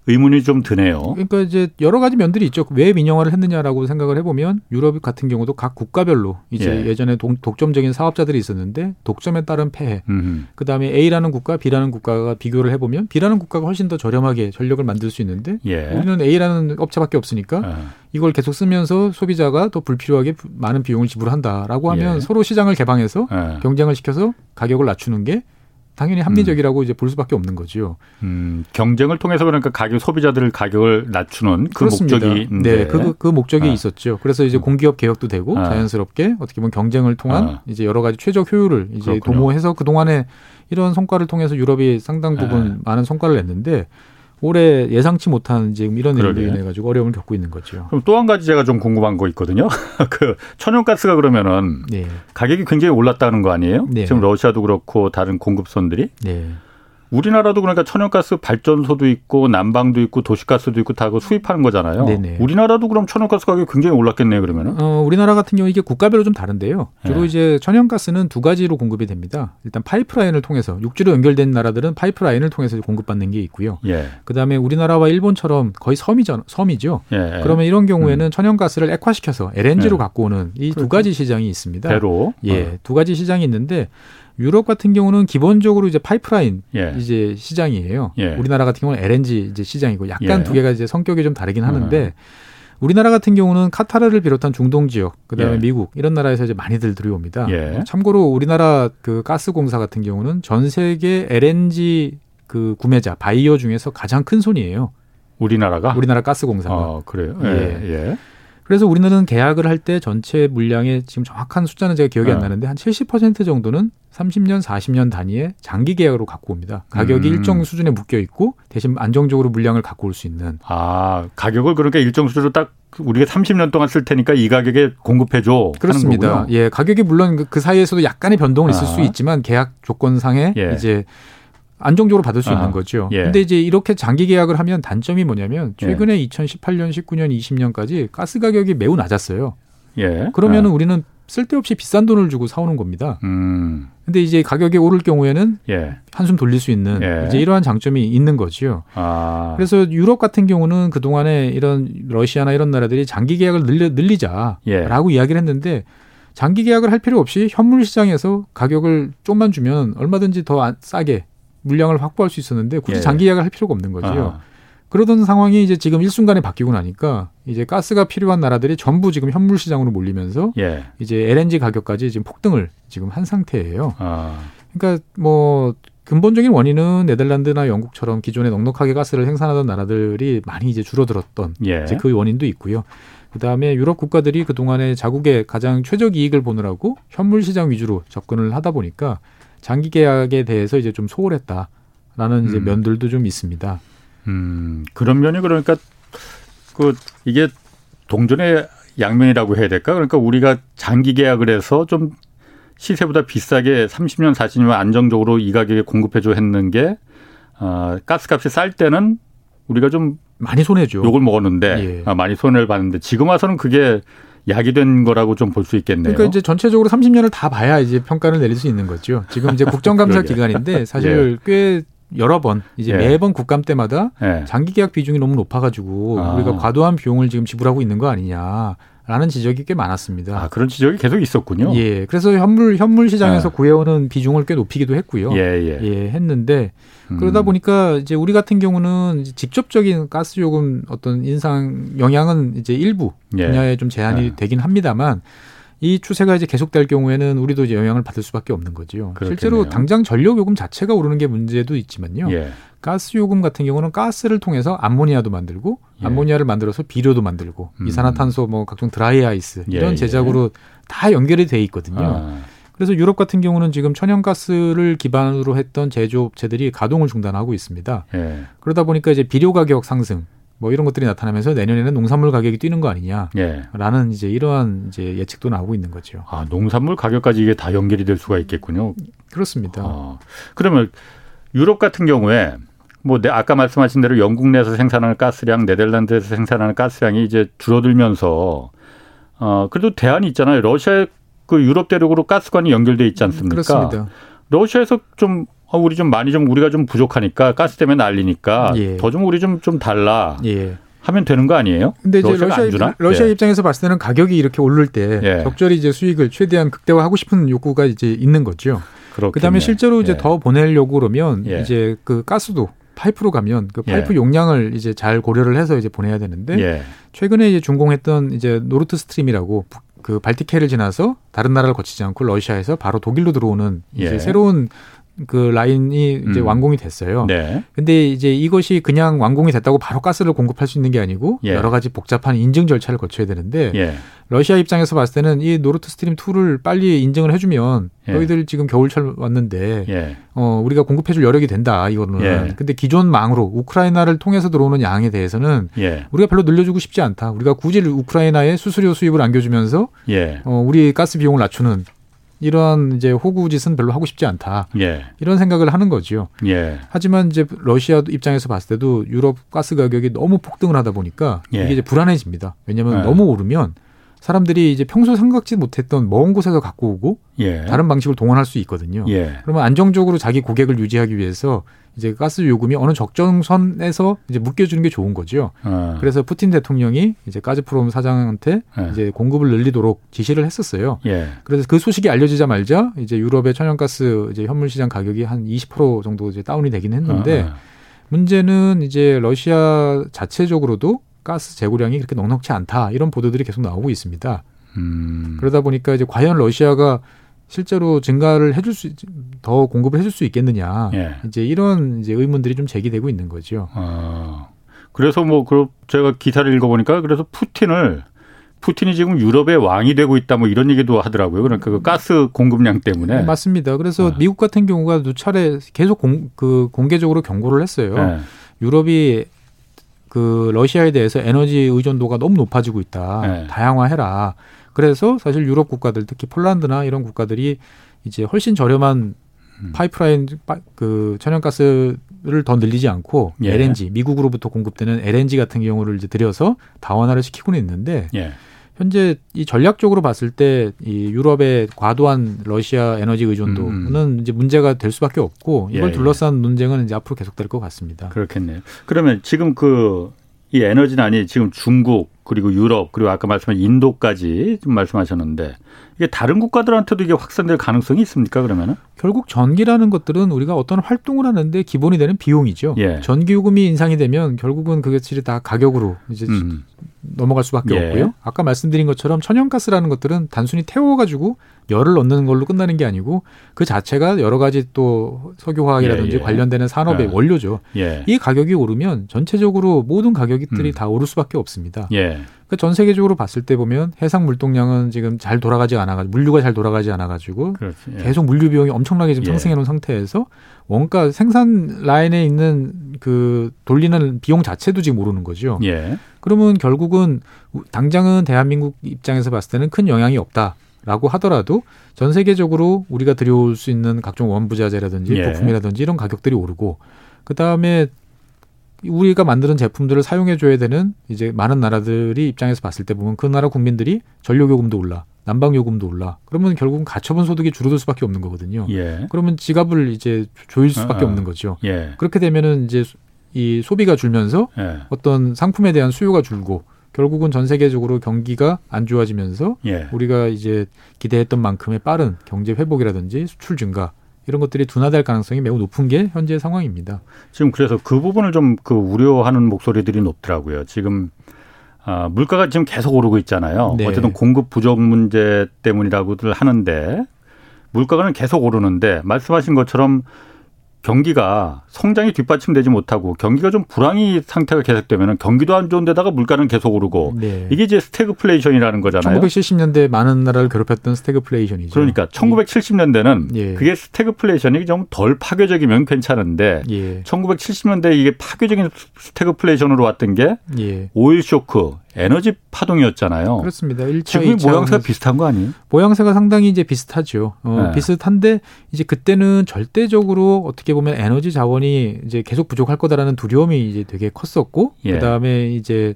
의문이 좀 드네요. 그러니까 이제 여러 가지 면들이 있죠. 왜 민영화를 했느냐라고 생각을 해보면 유럽 같은 경우도 각 국가별로 이제 예. 전에 독점적인 사업자들이 있었는데 독점에 따른 폐해. 그 다음에 A라는 국가, B라는 국가가 비교를 해보면 B라는 국가가 훨씬 더 저렴하게 전력을 만들 수 있는데 예. 우리는 A라는 업체밖에 없으니까 아. 이걸 계속 쓰면서 소비자가 더 불필요하게 많은 비용을 지불한다라고 하면 예. 서로 시장을 개방해서 아. 경쟁을 시켜서 가격을 낮추는 게 당연히 합리적이라고 음. 이제 볼 수밖에 없는 거죠. 음, 경쟁을 통해서 그러니까 가격 소비자들 가격을 낮추는 그 그렇습니다. 목적이 네, 그, 그 목적이 아. 있었죠. 그래서 이제 음. 공기업 개혁도 되고 아. 자연스럽게 어떻게 보면 경쟁을 통한 아. 이제 여러 가지 최적 효율을 이제 그렇군요. 도모해서 그 동안에 이런 성과를 통해서 유럽이 상당 부분 아. 많은 성과를 냈는데 올해 예상치 못한 지금 이런 일로 인해 가지고 어려움을 겪고 있는 거죠. 그럼 또 한 가지 제가 좀 궁금한 거 있거든요. *laughs* 그 천연가스가 그러면은 네. 가격이 굉장히 올랐다는 거 아니에요? 네. 지금 러시아도 그렇고 다른 공급선들이. 네. 우리나라도 그러니까 천연가스 발전소도 있고 난방도 있고 도시가스도 있고 다 그 수입하는 거잖아요. 네네. 우리나라도 그럼 천연가스 가격이 굉장히 올랐겠네요, 그러면은. 어, 우리나라 같은 경우 이게 국가별로 좀 다른데요. 주로 네. 이제 천연가스는 두 가지로 공급이 됩니다. 일단 파이프라인을 통해서 육지로 연결된 나라들은 파이프라인을 통해서 공급받는 게 있고요. 예. 그다음에 우리나라와 일본처럼 거의 섬이죠. 섬이죠. 예. 그러면 이런 경우에는 음. 천연가스를 액화시켜서 LNG로 예. 갖고 오는 이 두. 가지 시장이 있습니다. 배로. 예, 어. 두 가지 시장이 있는데 유럽 같은 경우는 기본적으로 이제 파이프라인 예. 이제 시장이에요. 예. 우리나라 같은 경우는 LNG 이제 시장이고 약간 예. 두 개가 이제 성격이 좀 다르긴 하는데 음. 우리나라 같은 경우는 카타르를 비롯한 중동 지역, 그다음에 예. 미국 이런 나라에서 이제 많이들 들여옵니다. 예. 참고로 우리나라 그 가스 공사 같은 경우는 전 세계 LNG 그 구매자 바이어 중에서 가장 큰 손이에요. 우리나라가 우리나라 가스 공사가. 어, 그래요. 예. 예. 그래서 우리는 계약을 할 때 전체 물량의 지금 정확한 숫자는 제가 기억이 네. 안 나는데 한 70% 정도는 30년, 40년 단위의 장기 계약으로 갖고 옵니다. 가격이 음. 일정 수준에 묶여 있고 대신 안정적으로 물량을 갖고 올 수 있는. 아, 가격을 그러니까 일정 수준으로 딱 우리가 30년 동안 쓸 테니까 이 가격에 공급해 줘. 그렇습니다. 예, 가격이 물론 그, 그 사이에서도 약간의 변동은 있을 아. 수 있지만 계약 조건상에 예. 이제 안정적으로 받을 수 아, 있는 거죠. 예. 근데 이제 이렇게 장기 계약을 하면 단점이 뭐냐면 최근에 예. 2018년, 19년, 20년까지 가스 가격이 매우 낮았어요. 예. 그러면은 아. 우리는 쓸데없이 비싼 돈을 주고 사오는 겁니다. 음. 근데 이제 가격이 오를 경우에는 예. 한숨 돌릴 수 있는 예. 이제 이러한 장점이 있는 거지요. 아. 그래서 유럽 같은 경우는 그 동안에 이런 러시아나 이런 나라들이 장기 계약을 늘려, 늘리자라고 예. 이야기를 했는데 장기 계약을 할 필요 없이 현물 시장에서 가격을 좀만 주면 얼마든지 더 싸게 물량을 확보할 수 있었는데 굳이 예. 장기 계약을 할 필요가 없는 거죠. 아. 그러던 상황이 이제 지금 일순간에 바뀌고 나니까 이제 가스가 필요한 나라들이 전부 지금 현물 시장으로 몰리면서 예. 이제 LNG 가격까지 지금 폭등을 지금 한 상태예요. 아. 그러니까 뭐 근본적인 원인은 네덜란드나 영국처럼 기존에 넉넉하게 가스를 생산하던 나라들이 많이 이제 줄어들었던 예. 이제 그 원인도 있고요. 그다음에 유럽 국가들이 그동안에 자국의 가장 최적 이익을 보느라고 현물 시장 위주로 접근을 하다 보니까 장기 계약에 대해서 이제 좀 소홀했다라는 이제 음. 면들도 좀 있습니다. 음, 그런 면이 그러니까 그 이게 동전의 양면이라고 해야 될까? 그러니까 우리가 장기 계약을 해서 좀 시세보다 비싸게 30년, 40년 안정적으로 이 가격에 공급해줘 했는 게 어, 가스값이 쌀 때는 우리가 좀 많이 손해죠. 욕을 먹었는데 예. 아, 많이 손해를 봤는데 지금 와서는 그게 약이 된 거라고 좀 볼 수 있겠네요. 그러니까 이제 전체적으로 30년을 다 봐야 이제 평가를 내릴 수 있는 거죠. 지금 이제 *laughs* 국정감사 기간인데 *laughs* 사실 예. 꽤 여러 번 이제 예. 매번 국감 때마다 예. 장기 계약 비중이 너무 높아가지고 아. 우리가 과도한 비용을 지금 지불하고 있는 거 아니냐. 라는 지적이 꽤 많았습니다. 아, 그런 지적이 계속 있었군요. 예. 그래서 현물 현물 시장에서 아. 구해오는 비중을 꽤 높이기도 했고요. 예, 예. 예 했는데 음. 그러다 보니까 이제 우리 같은 경우는 직접적인 가스 요금 어떤 인상 영향은 이제 일부 예. 분야에 좀 제한이 예. 되긴 합니다만 이 추세가 이제 계속될 경우에는 우리도 이제 영향을 받을 수밖에 없는 거지요. 그렇겠네요. 실제로 당장 전력 요금 자체가 오르는 게 문제도 있지만요. 예. 가스 요금 같은 경우는 가스를 통해서 암모니아도 만들고 예. 암모니아를 만들어서 비료도 만들고 음. 이산화탄소 뭐 각종 드라이 아이스 예, 이런 예. 제작으로 다 연결이 돼 있거든요. 아. 그래서 유럽 같은 경우는 지금 천연가스를 기반으로 했던 제조업체들이 가동을 중단하고 있습니다. 예. 그러다 보니까 이제 비료 가격 상승 뭐 이런 것들이 나타나면서 내년에는 농산물 가격이 뛰는 거 아니냐라는 예. 이제 이러한 이제 예측도 나오고 있는 거죠. 아 농산물 가격까지 이게 다 연결이 될 수가 있겠군요. 그렇습니다. 아, 그러면 유럽 같은 경우에 뭐 아까 말씀하신 대로 영국 내에서 생산하는 가스량, 네덜란드에서 생산하는 가스량이 이제 줄어들면서 어 그래도 대안이 있잖아요. 러시아 그 유럽 대륙으로 가스관이 연결돼 있지 않습니까? 그렇습니다. 러시아에서 좀 어, 우리 좀 많이 좀 우리가 좀 부족하니까 가스 때문에 난리니까 예. 더좀 우리 좀좀 달라. 예. 하면 되는 거 아니에요? 근데 이제 러시아, 입장, 러시아 예. 입장에서 봤을 때는 가격이 이렇게 오를 때 예. 적절히 이제 수익을 최대한 극대화하고 싶은 욕구가 이제 있는 거죠. 그렇겠네. 그다음에 실제로 이제 예. 더 보내려고 그러면 예. 이제 그 가스도 파이프로 가면 그 파이프 예. 용량을 이제 잘 고려를 해서 이제 보내야 되는데 최근에 이제 준공했던 이제 노르트 스트림이라고 그 발틱해를 지나서 다른 나라를 거치지 않고 러시아에서 바로 독일로 들어오는 이제 새로운 그 라인이 이제 음. 완공이 됐어요. 네. 근데 이제 이것이 그냥 완공이 됐다고 바로 가스를 공급할 수 있는 게 아니고 예. 여러 가지 복잡한 인증 절차를 거쳐야 되는데 예. 러시아 입장에서 봤을 때는 이 노르트 스트림 2를 빨리 인증을 해주면 예. 너희들 지금 겨울철 왔는데 예. 어 우리가 공급해줄 여력이 된다 이거는. 예. 근데 기존 망으로 우크라이나를 통해서 들어오는 양에 대해서는 예. 우리가 별로 늘려주고 싶지 않다. 우리가 굳이 우크라이나에 수수료 수입을 안겨주면서 어 우리 가스 비용을 낮추는 이러한 이제 호구짓은 별로 하고 싶지 않다. 예. 이런 생각을 하는 거지요. 예. 하지만 이제 러시아 입장에서 봤을 때도 유럽 가스 가격이 너무 폭등을 하다 보니까 예. 이게 이제 불안해집니다. 왜냐하면 예. 너무 오르면 사람들이 이제 평소 생각지 못했던 먼 곳에서 갖고 오고 예. 다른 방식을 동원할 수 있거든요. 예. 그러면 안정적으로 자기 고객을 유지하기 위해서 이제 가스 요금이 어느 적정선에서 이제 묶여주는 게 좋은 거죠. 어. 그래서 푸틴 대통령이 이제 가즈프롬 사장한테 예. 이제 공급을 늘리도록 지시를 했었어요. 예. 그래서 그 소식이 알려지자 말자 이제 유럽의 천연가스 이제 현물 시장 가격이 한 20% 정도 이제 다운이 되긴 했는데 어. 어. 문제는 이제 러시아 자체적으로도 가스 재고량이 그렇게 넉넉치 않다 이런 보도들이 계속 나오고 있습니다. 음. 그러다 보니까 이제 과연 러시아가 실제로 증가를 해줄 수, 더 공급을 해줄 수 있겠느냐. 예. 이제 이런 이제 의문들이 좀 제기되고 있는 거죠. 아, 그래서 뭐, 그, 제가 기사를 읽어보니까 그래서 푸틴을 푸틴이 지금 유럽의 왕이 되고 있다 뭐 이런 얘기도 하더라고요. 그러니까 그 가스 공급량 때문에. 네, 맞습니다. 그래서 아. 미국 같은 경우가 두 차례 계속 공, 그 공개적으로 경고를 했어요. 네. 유럽이 그 러시아에 대해서 에너지 의존도가 너무 높아지고 있다. 네. 다양화해라. 그래서 사실 유럽 국가들 특히 폴란드나 이런 국가들이 이제 훨씬 저렴한 음. 파이프라인 그 천연가스를 더 늘리지 않고 예. LNG 미국으로부터 공급되는 LNG 같은 경우를 이제 들여서 다원화를 시키고는 있는데 예. 현재 이 전략적으로 봤을 때 이 유럽의 과도한 러시아 에너지 의존도는 음. 이제 문제가 될 수밖에 없고 이걸 예. 둘러싼 논쟁은 이제 앞으로 계속될 것 같습니다. 그렇겠네요. 그러면 지금 그 이 에너지난이 지금 중국 그리고 유럽 그리고 아까 말씀하신 인도까지 좀 말씀하셨는데 이게 다른 국가들한테도 이게 확산될 가능성이 있습니까 그러면은? 결국 전기라는 것들은 우리가 어떤 활동을 하는데 기본이 되는 비용이죠. 예. 전기 요금이 인상이 되면 결국은 그것이 다 가격으로 이제 음. 넘어갈 수밖에 예. 없고요. 아까 말씀드린 것처럼 천연가스라는 것들은 단순히 태워가지고 열을 얻는 걸로 끝나는 게 아니고 그 자체가 여러 가지 또 석유화학이라든지 예, 예. 관련되는 산업의 예. 원료죠. 예. 이 가격이 오르면 전체적으로 모든 가격들이 음. 다 오를 수밖에 없습니다. 예. 그러니까 세계적으로 봤을 때 보면 해상 물동량은 지금 잘 돌아가지 않아가지고 물류가 잘 돌아가지 않아가지고 예. 계속 물류 비용이 엄청나게 지금 상승해 놓은 상태에서 원가 생산 라인에 있는 그 돌리는 비용 자체도 지금 오르는 거죠. 그러면 결국은 당장은 대한민국 입장에서 봤을 때는 큰 영향이 없다. 라고 하더라도 전 세계적으로 우리가 들여올 수 있는 각종 원부자재라든지 예. 부품이라든지 이런 가격들이 오르고 그 다음에 우리가 만드는 제품들을 사용해 줘야 되는 이제 많은 나라들이 입장에서 봤을 때 보면 그 나라 국민들이 전력 요금도 올라 난방 요금도 올라 그러면 결국은 가처분 소득이 줄어들 수밖에 없는 거거든요. 예. 그러면 지갑을 이제 조일 수밖에 어, 어. 없는 거죠. 예. 그렇게 되면은 이제 이 소비가 줄면서 예. 어떤 상품에 대한 수요가 줄고 결국은 전 세계적으로 경기가 안 좋아지면서 예. 우리가 이제 기대했던 만큼의 빠른 경제 회복이라든지 수출 증가 이런 것들이 둔화될 가능성이 매우 높은 게 현재 상황입니다. 지금 그래서 그 부분을 좀 그 우려하는 목소리들이 높더라고요. 지금 아, 물가가 지금 계속 오르고 있잖아요. 네. 어쨌든 공급 부족 문제 때문이라고들 하는데 물가는 계속 오르는데 말씀하신 것처럼 경기가 성장이 뒷받침되지 못하고 경기가 좀 불황이 상태가 계속되면 경기도 안 좋은데다가 물가는 계속 오르고 네. 이게 이제 스태그플레이션이라는 거잖아요. 1970년대 많은 나라를 괴롭혔던 스태그플레이션이죠. 그러니까 1970년대는 예. 그게 스태그플레이션이 좀 덜 파괴적이면 괜찮은데 예. 1970년대 이게 파괴적인 스태그플레이션으로 왔던 게 예. 오일 쇼크, 에너지 파동이었잖아요. 그렇습니다. 1차, 지금 모양새가 비슷한 거 아니에요? 모양새가 상당히 이제 비슷하죠. 어, 네. 비슷한데 이제 그때는 절대적으로 어떻게 보면 에너지 자원이 이제 계속 부족할 거다라는 두려움이 이제 되게 컸었고 예. 그다음에 이제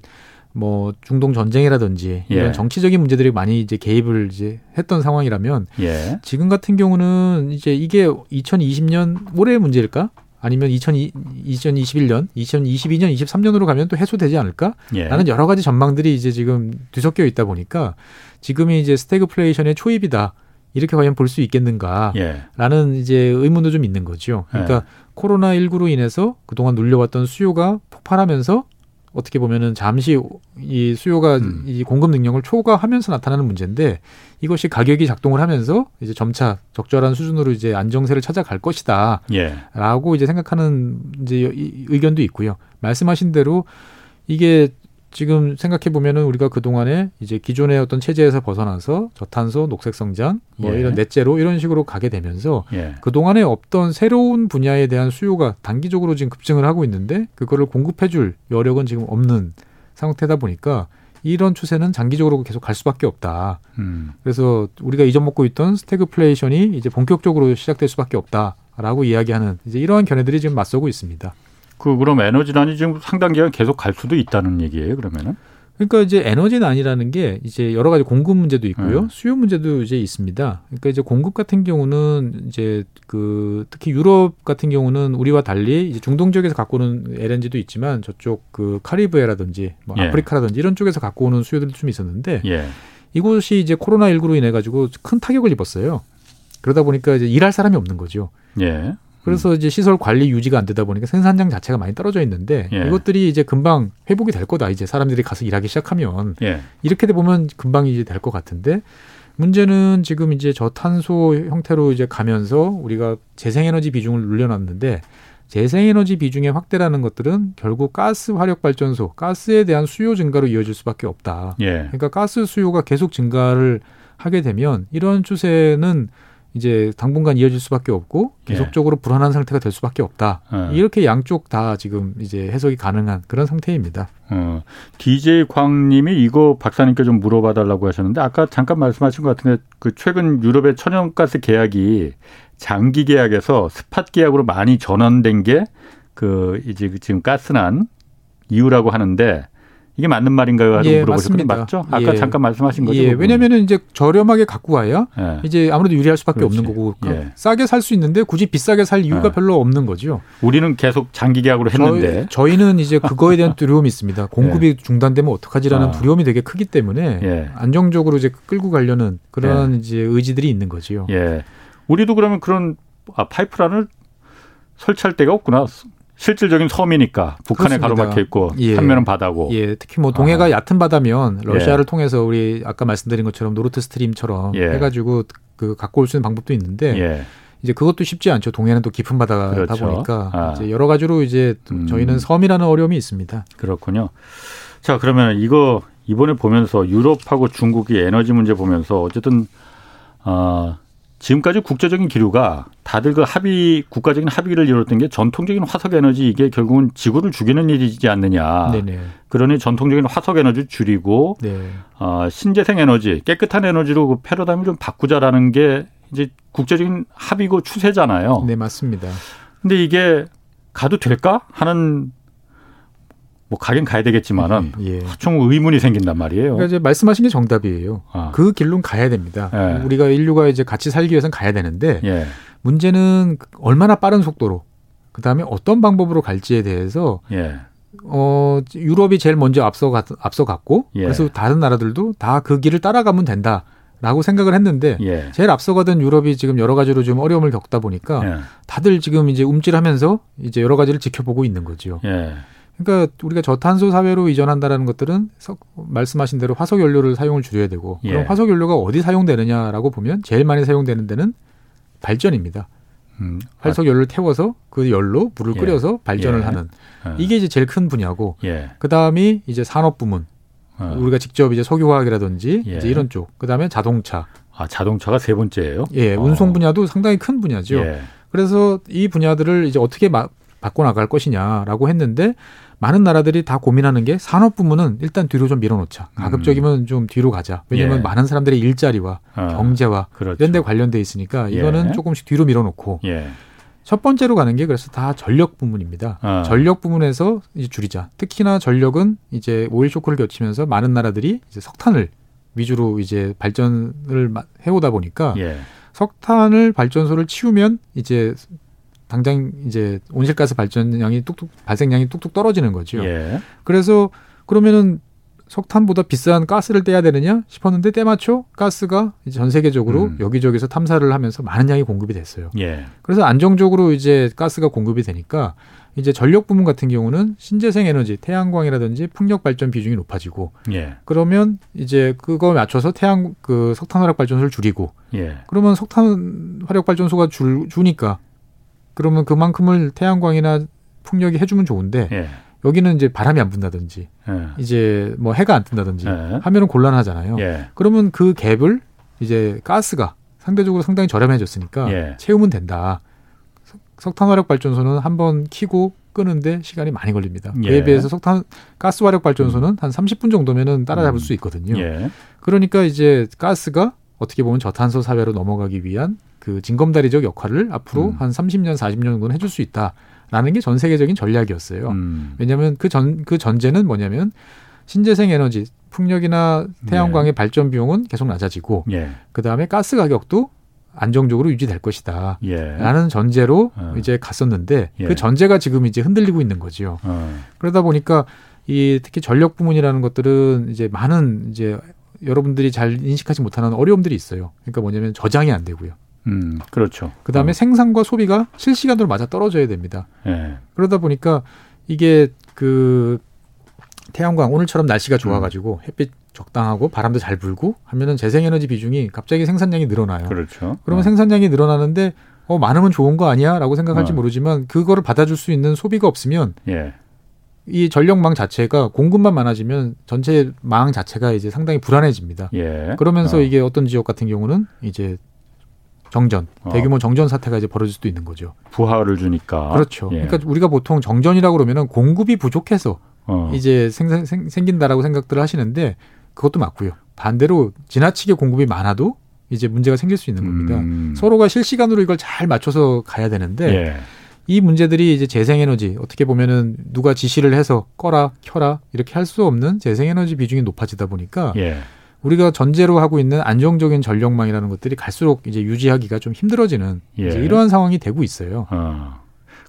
뭐 중동 전쟁이라든지 이런 예. 정치적인 문제들이 많이 이제 개입을 이제 했던 상황이라면 예. 지금 같은 경우는 이제 이게 2020년 올해의 문제일까? 아니면 2020, 2021년, 2022년, 23년으로 가면 또 해소되지 않을까? 예. 라는 여러 가지 전망들이 이제 지금 뒤섞여 있다 보니까 지금이 이제 스태그플레이션의 초입이다. 이렇게 과연 볼 수 있겠는가? 예. 라는 이제 의문도 좀 있는 거죠. 그러니까 예. 코로나19로 인해서 그동안 눌려왔던 수요가 폭발하면서 어떻게 보면은 잠시 이 수요가 음. 이 공급 능력을 초과하면서 나타나는 문제인데 이것이 가격이 작동을 하면서 이제 점차 적절한 수준으로 이제 안정세를 찾아갈 것이다라고 예. 이제 생각하는 이제 의견도 있고요. 말씀하신 대로 이게 지금 생각해 보면은 우리가 그 동안에 이제 기존의 어떤 체제에서 벗어나서 저탄소, 녹색 성장, 뭐 예. 이런 넷제로 이런 식으로 가게 되면서 예. 그 동안에 없던 새로운 분야에 대한 수요가 단기적으로 지금 급증을 하고 있는데 그거를 공급해줄 여력은 지금 없는 상태다 보니까 이런 추세는 장기적으로 계속 갈 수밖에 없다. 음. 그래서 우리가 잊어먹고 있던 스태그플레이션이 이제 본격적으로 시작될 수밖에 없다라고 이야기하는 이제 이러한 견해들이 지금 맞서고 있습니다. 그 그럼 에너지난이 지금 상당 기간 계속 갈 수도 있다는 얘기예요, 그러면은? 그러니까 이제 에너지난이라는 게 이제 여러 가지 공급 문제도 있고요. 네. 수요 문제도 이제 있습니다. 그러니까 이제 공급 같은 경우는 이제 그 특히 유럽 같은 경우는 우리와 달리 이제 중동 지역에서 갖고 오는 LNG도 있지만 저쪽 그 카리브해라든지 뭐 예. 아프리카라든지 이런 쪽에서 갖고 오는 수요들도 좀 있었는데 예. 이곳이 이제 코로나 19로 인해 가지고 큰 타격을 입었어요. 그러다 보니까 이제 일할 사람이 없는 거죠. 예. 그래서 음. 이제 시설 관리 유지가 안 되다 보니까 생산량 자체가 많이 떨어져 있는데 예. 이것들이 이제 금방 회복이 될 거다. 이제 사람들이 가서 일하기 시작하면 예. 이렇게 돼 보면 금방 이제 될 것 같은데 문제는 지금 이제 저탄소 형태로 이제 가면서 우리가 재생에너지 비중을 늘려놨는데 재생에너지 비중의 확대라는 것들은 결국 가스 화력 발전소, 가스에 대한 수요 증가로 이어질 수밖에 없다. 예. 그러니까 가스 수요가 계속 증가를 하게 되면 이런 추세는 이제 당분간 이어질 수밖에 없고 예. 계속적으로 예. 불안한 상태가 될 수밖에 없다. 어. 이렇게 양쪽 다 지금 이제 해석이 가능한 그런 상태입니다. 어. DJ 광님이 이거 박사님께 좀 물어봐 달라고 하셨는데 아까 잠깐 말씀하신 것 같은데 그 최근 유럽의 천연가스 계약이 장기 계약에서 스팟 계약으로 많이 전환된 게 그 이제 지금 가스난 이유라고 하는데 이게 맞는 말인가요? 하고 예, 물어보셨거든요. 맞죠? 아까 예. 잠깐 말씀하신 거죠. 예, 왜냐면은 이제 저렴하게 갖고 와야 예. 이제 아무래도 유리할 수밖에 그렇지. 없는 거고 그러니까 예. 싸게 살 수 있는데 굳이 비싸게 살 이유가 예. 별로 없는 거죠. 우리는 계속 장기 계약으로 했는데 저희, 는 이제 *laughs* 그거에 대한 두려움이 있습니다. 공급이 예. 중단되면 어떡하지라는 아. 두려움이 되게 크기 때문에 안정적으로 이제 끌고 가려는 그런 이제 의지들이 있는 거지요. 예. 우리도 그러면 그런 아, 파이프라인을 설치할 데가 없구나. 실질적인 섬이니까 북한에 그렇습니다. 가로막혀 있고 예. 한 면은 바다고. 예, 특히 뭐 동해가 아. 얕은 바다면 러시아를 예. 통해서 우리 아까 말씀드린 것처럼 노르트 스트림처럼 예. 해가지고 그 갖고 올 수 있는 방법도 있는데 예. 이제 그것도 쉽지 않죠. 동해는 또 깊은 바다다 그렇죠. 보니까 아. 이제 여러 가지로 이제 음. 저희는 섬이라는 어려움이 있습니다. 그렇군요. 자 그러면 이거 이번에 보면서 유럽하고 중국이 에너지 문제 보면서 어쨌든 어, 지금까지 국제적인 기류가 다들 그 합의 국가적인 합의를 이뤘던 게 전통적인 화석 에너지 이게 결국은 지구를 죽이는 일이지 않느냐. 네네. 그러니 전통적인 화석 에너지 줄이고 네. 어, 신재생 에너지 깨끗한 에너지로 그 패러다임을 좀 바꾸자라는 게 이제 국제적인 합의고 추세잖아요. 네 맞습니다. 근데 이게 가도 될까 하는 뭐 가긴 가야 되겠지만은 예. 총 의문이 생긴단 말이에요. 그러니까 이제 말씀하신 게 정답이에요. 아. 그 길로 가야 됩니다. 예. 우리가 인류가 이제 같이 살기 위해서는 가야 되는데 예. 문제는 얼마나 빠른 속도로 그 다음에 어떤 방법으로 갈지에 대해서 예. 어 유럽이 제일 먼저 앞서 갔, 앞서 갔고 예. 그래서 다른 나라들도 다 그 길을 따라가면 된다. 라고 생각을 했는데 예. 제일 앞서가던 유럽이 지금 여러 가지로 좀 어려움을 겪다 보니까 예. 다들 지금 이제 움찔하면서 이제 여러 가지를 지켜보고 있는 거죠. 예. 그러니까 우리가 저탄소 사회로 이전한다라는 것들은 말씀하신 대로 화석 연료를 사용을 줄여야 되고 그럼 예. 화석 연료가 어디 사용되느냐라고 보면 제일 많이 사용되는 데는 발전입니다. 음, 화석 연료를 태워서 그 열로 물을 예. 끓여서 발전을 예. 하는 이게 이제 제일 큰 분야고 그 다음이 이제 산업 부문 어. 우리가 직접 이제 석유화학이라든지 예. 이제 이런 쪽, 그 다음에 자동차. 아 자동차가 세 번째예요? 예, 어. 운송 분야도 상당히 큰 분야죠. 예. 그래서 이 분야들을 이제 어떻게 마, 바꿔 나갈 것이냐라고 했는데 많은 나라들이 다 고민하는 게 산업 부문은 일단 뒤로 좀 밀어놓자. 음. 가급적이면 음. 좀 뒤로 가자. 왜냐하면 예. 많은 사람들의 일자리와 어. 경제와 그렇죠. 이런 데 관련돼 있으니까 이거는 예. 조금씩 뒤로 밀어놓고 예. 첫 번째로 가는 게 그래서 다 전력 부문입니다. 어. 전력 부문에서 이제 줄이자. 특히나 전력은 이제 오일 쇼크를 겹치면서 많은 나라들이 이제 석탄을 위주로 이제 발전을 해오다 보니까 예. 석탄을 발전소를 치우면 이제 당장 이제 온실가스 발전량이 뚝뚝 발생량이 뚝뚝 떨어지는 거죠. 예. 그래서 그러면은 석탄보다 비싼 가스를 떼야 되느냐 싶었는데 때마쳐 가스가 이제 전 세계적으로 음. 여기저기서 탐사를 하면서 많은 양이 공급이 됐어요. 예. 그래서 안정적으로 이제 가스가 공급이 되니까 이제 전력 부문 같은 경우는 신재생 에너지, 태양광이라든지 풍력 발전 비중이 높아지고 예. 그러면 이제 그거 맞춰서 태양 그 석탄 화력 발전소를 줄이고 예. 그러면 석탄 화력 발전소가 줄 주니까 그러면 그만큼을 태양광이나 풍력이 해주면 좋은데 예. 여기는 이제 바람이 안 분다든지 예. 이제 뭐 해가 안 뜬다든지 예. 하면은 곤란하잖아요. 예. 그러면 그 갭을 이제 가스가 상대적으로 상당히 저렴해졌으니까 예. 채우면 된다. 석탄 화력 발전소는 한 번 키고 끄는데 시간이 많이 걸립니다. 예. 그에 비해서 석탄 가스 화력 발전소는 음. 한 30분 정도면은 따라잡을 음. 수 있거든요. 예. 그러니까 이제 가스가 어떻게 보면 저탄소 사회로 넘어가기 위한 그 징검다리적 역할을 앞으로 음. 한 30년, 40년 정도는 해줄 수 있다. 라는 게 전 세계적인 전략이었어요. 음. 왜냐하면 그 전, 그 전제는 뭐냐면 신재생 에너지, 풍력이나 태양광의 예. 발전 비용은 계속 낮아지고, 예. 그 다음에 가스 가격도 안정적으로 유지될 것이다. 예. 라는 전제로 어. 이제 갔었는데, 예. 그 전제가 지금 이제 흔들리고 있는 거지요. 어. 그러다 보니까 이 특히 전력 부문이라는 것들은 이제 많은 이제 여러분들이 잘 인식하지 못하는 어려움들이 있어요. 그러니까 뭐냐면 저장이 안 되고요. 음, 그렇죠. 그 다음에 어. 생산과 소비가 실시간으로 맞아 떨어져야 됩니다. 예. 그러다 보니까 이게 그 태양광 오늘처럼 날씨가 좋아가지고 음. 햇빛 적당하고 바람도 잘 불고 하면은 재생에너지 비중이 갑자기 생산량이 늘어나요. 그렇죠. 그러면 어. 생산량이 늘어나는데 어 많으면 좋은 거 아니야?라고 생각할지 어. 모르지만 그거를 받아줄 수 있는 소비가 없으면 예. 이 전력망 자체가 공급만 많아지면 전체 망 자체가 이제 상당히 불안해집니다. 예. 그러면서 어. 이게 어떤 지역 같은 경우는 이제 정전, 어. 대규모 정전 사태가 이제 벌어질 수도 있는 거죠. 부하를 주니까. 그렇죠. 예. 그러니까 우리가 보통 정전이라고 그러면은 공급이 부족해서 어. 이제 생, 생, 생긴다라고 생각들을 하시는데 그것도 맞고요. 반대로 지나치게 공급이 많아도 이제 문제가 생길 수 있는 겁니다. 음. 서로가 실시간으로 이걸 잘 맞춰서 가야 되는데 예. 이 문제들이 이제 재생에너지 어떻게 보면은 누가 지시를 해서 꺼라 켜라 이렇게 할 수 없는 재생에너지 비중이 높아지다 보니까 예. 우리가 전제로 하고 있는 안정적인 전력망이라는 것들이 갈수록 이제 유지하기가 좀 힘들어지는 예. 이러한 상황이 되고 있어요. 어.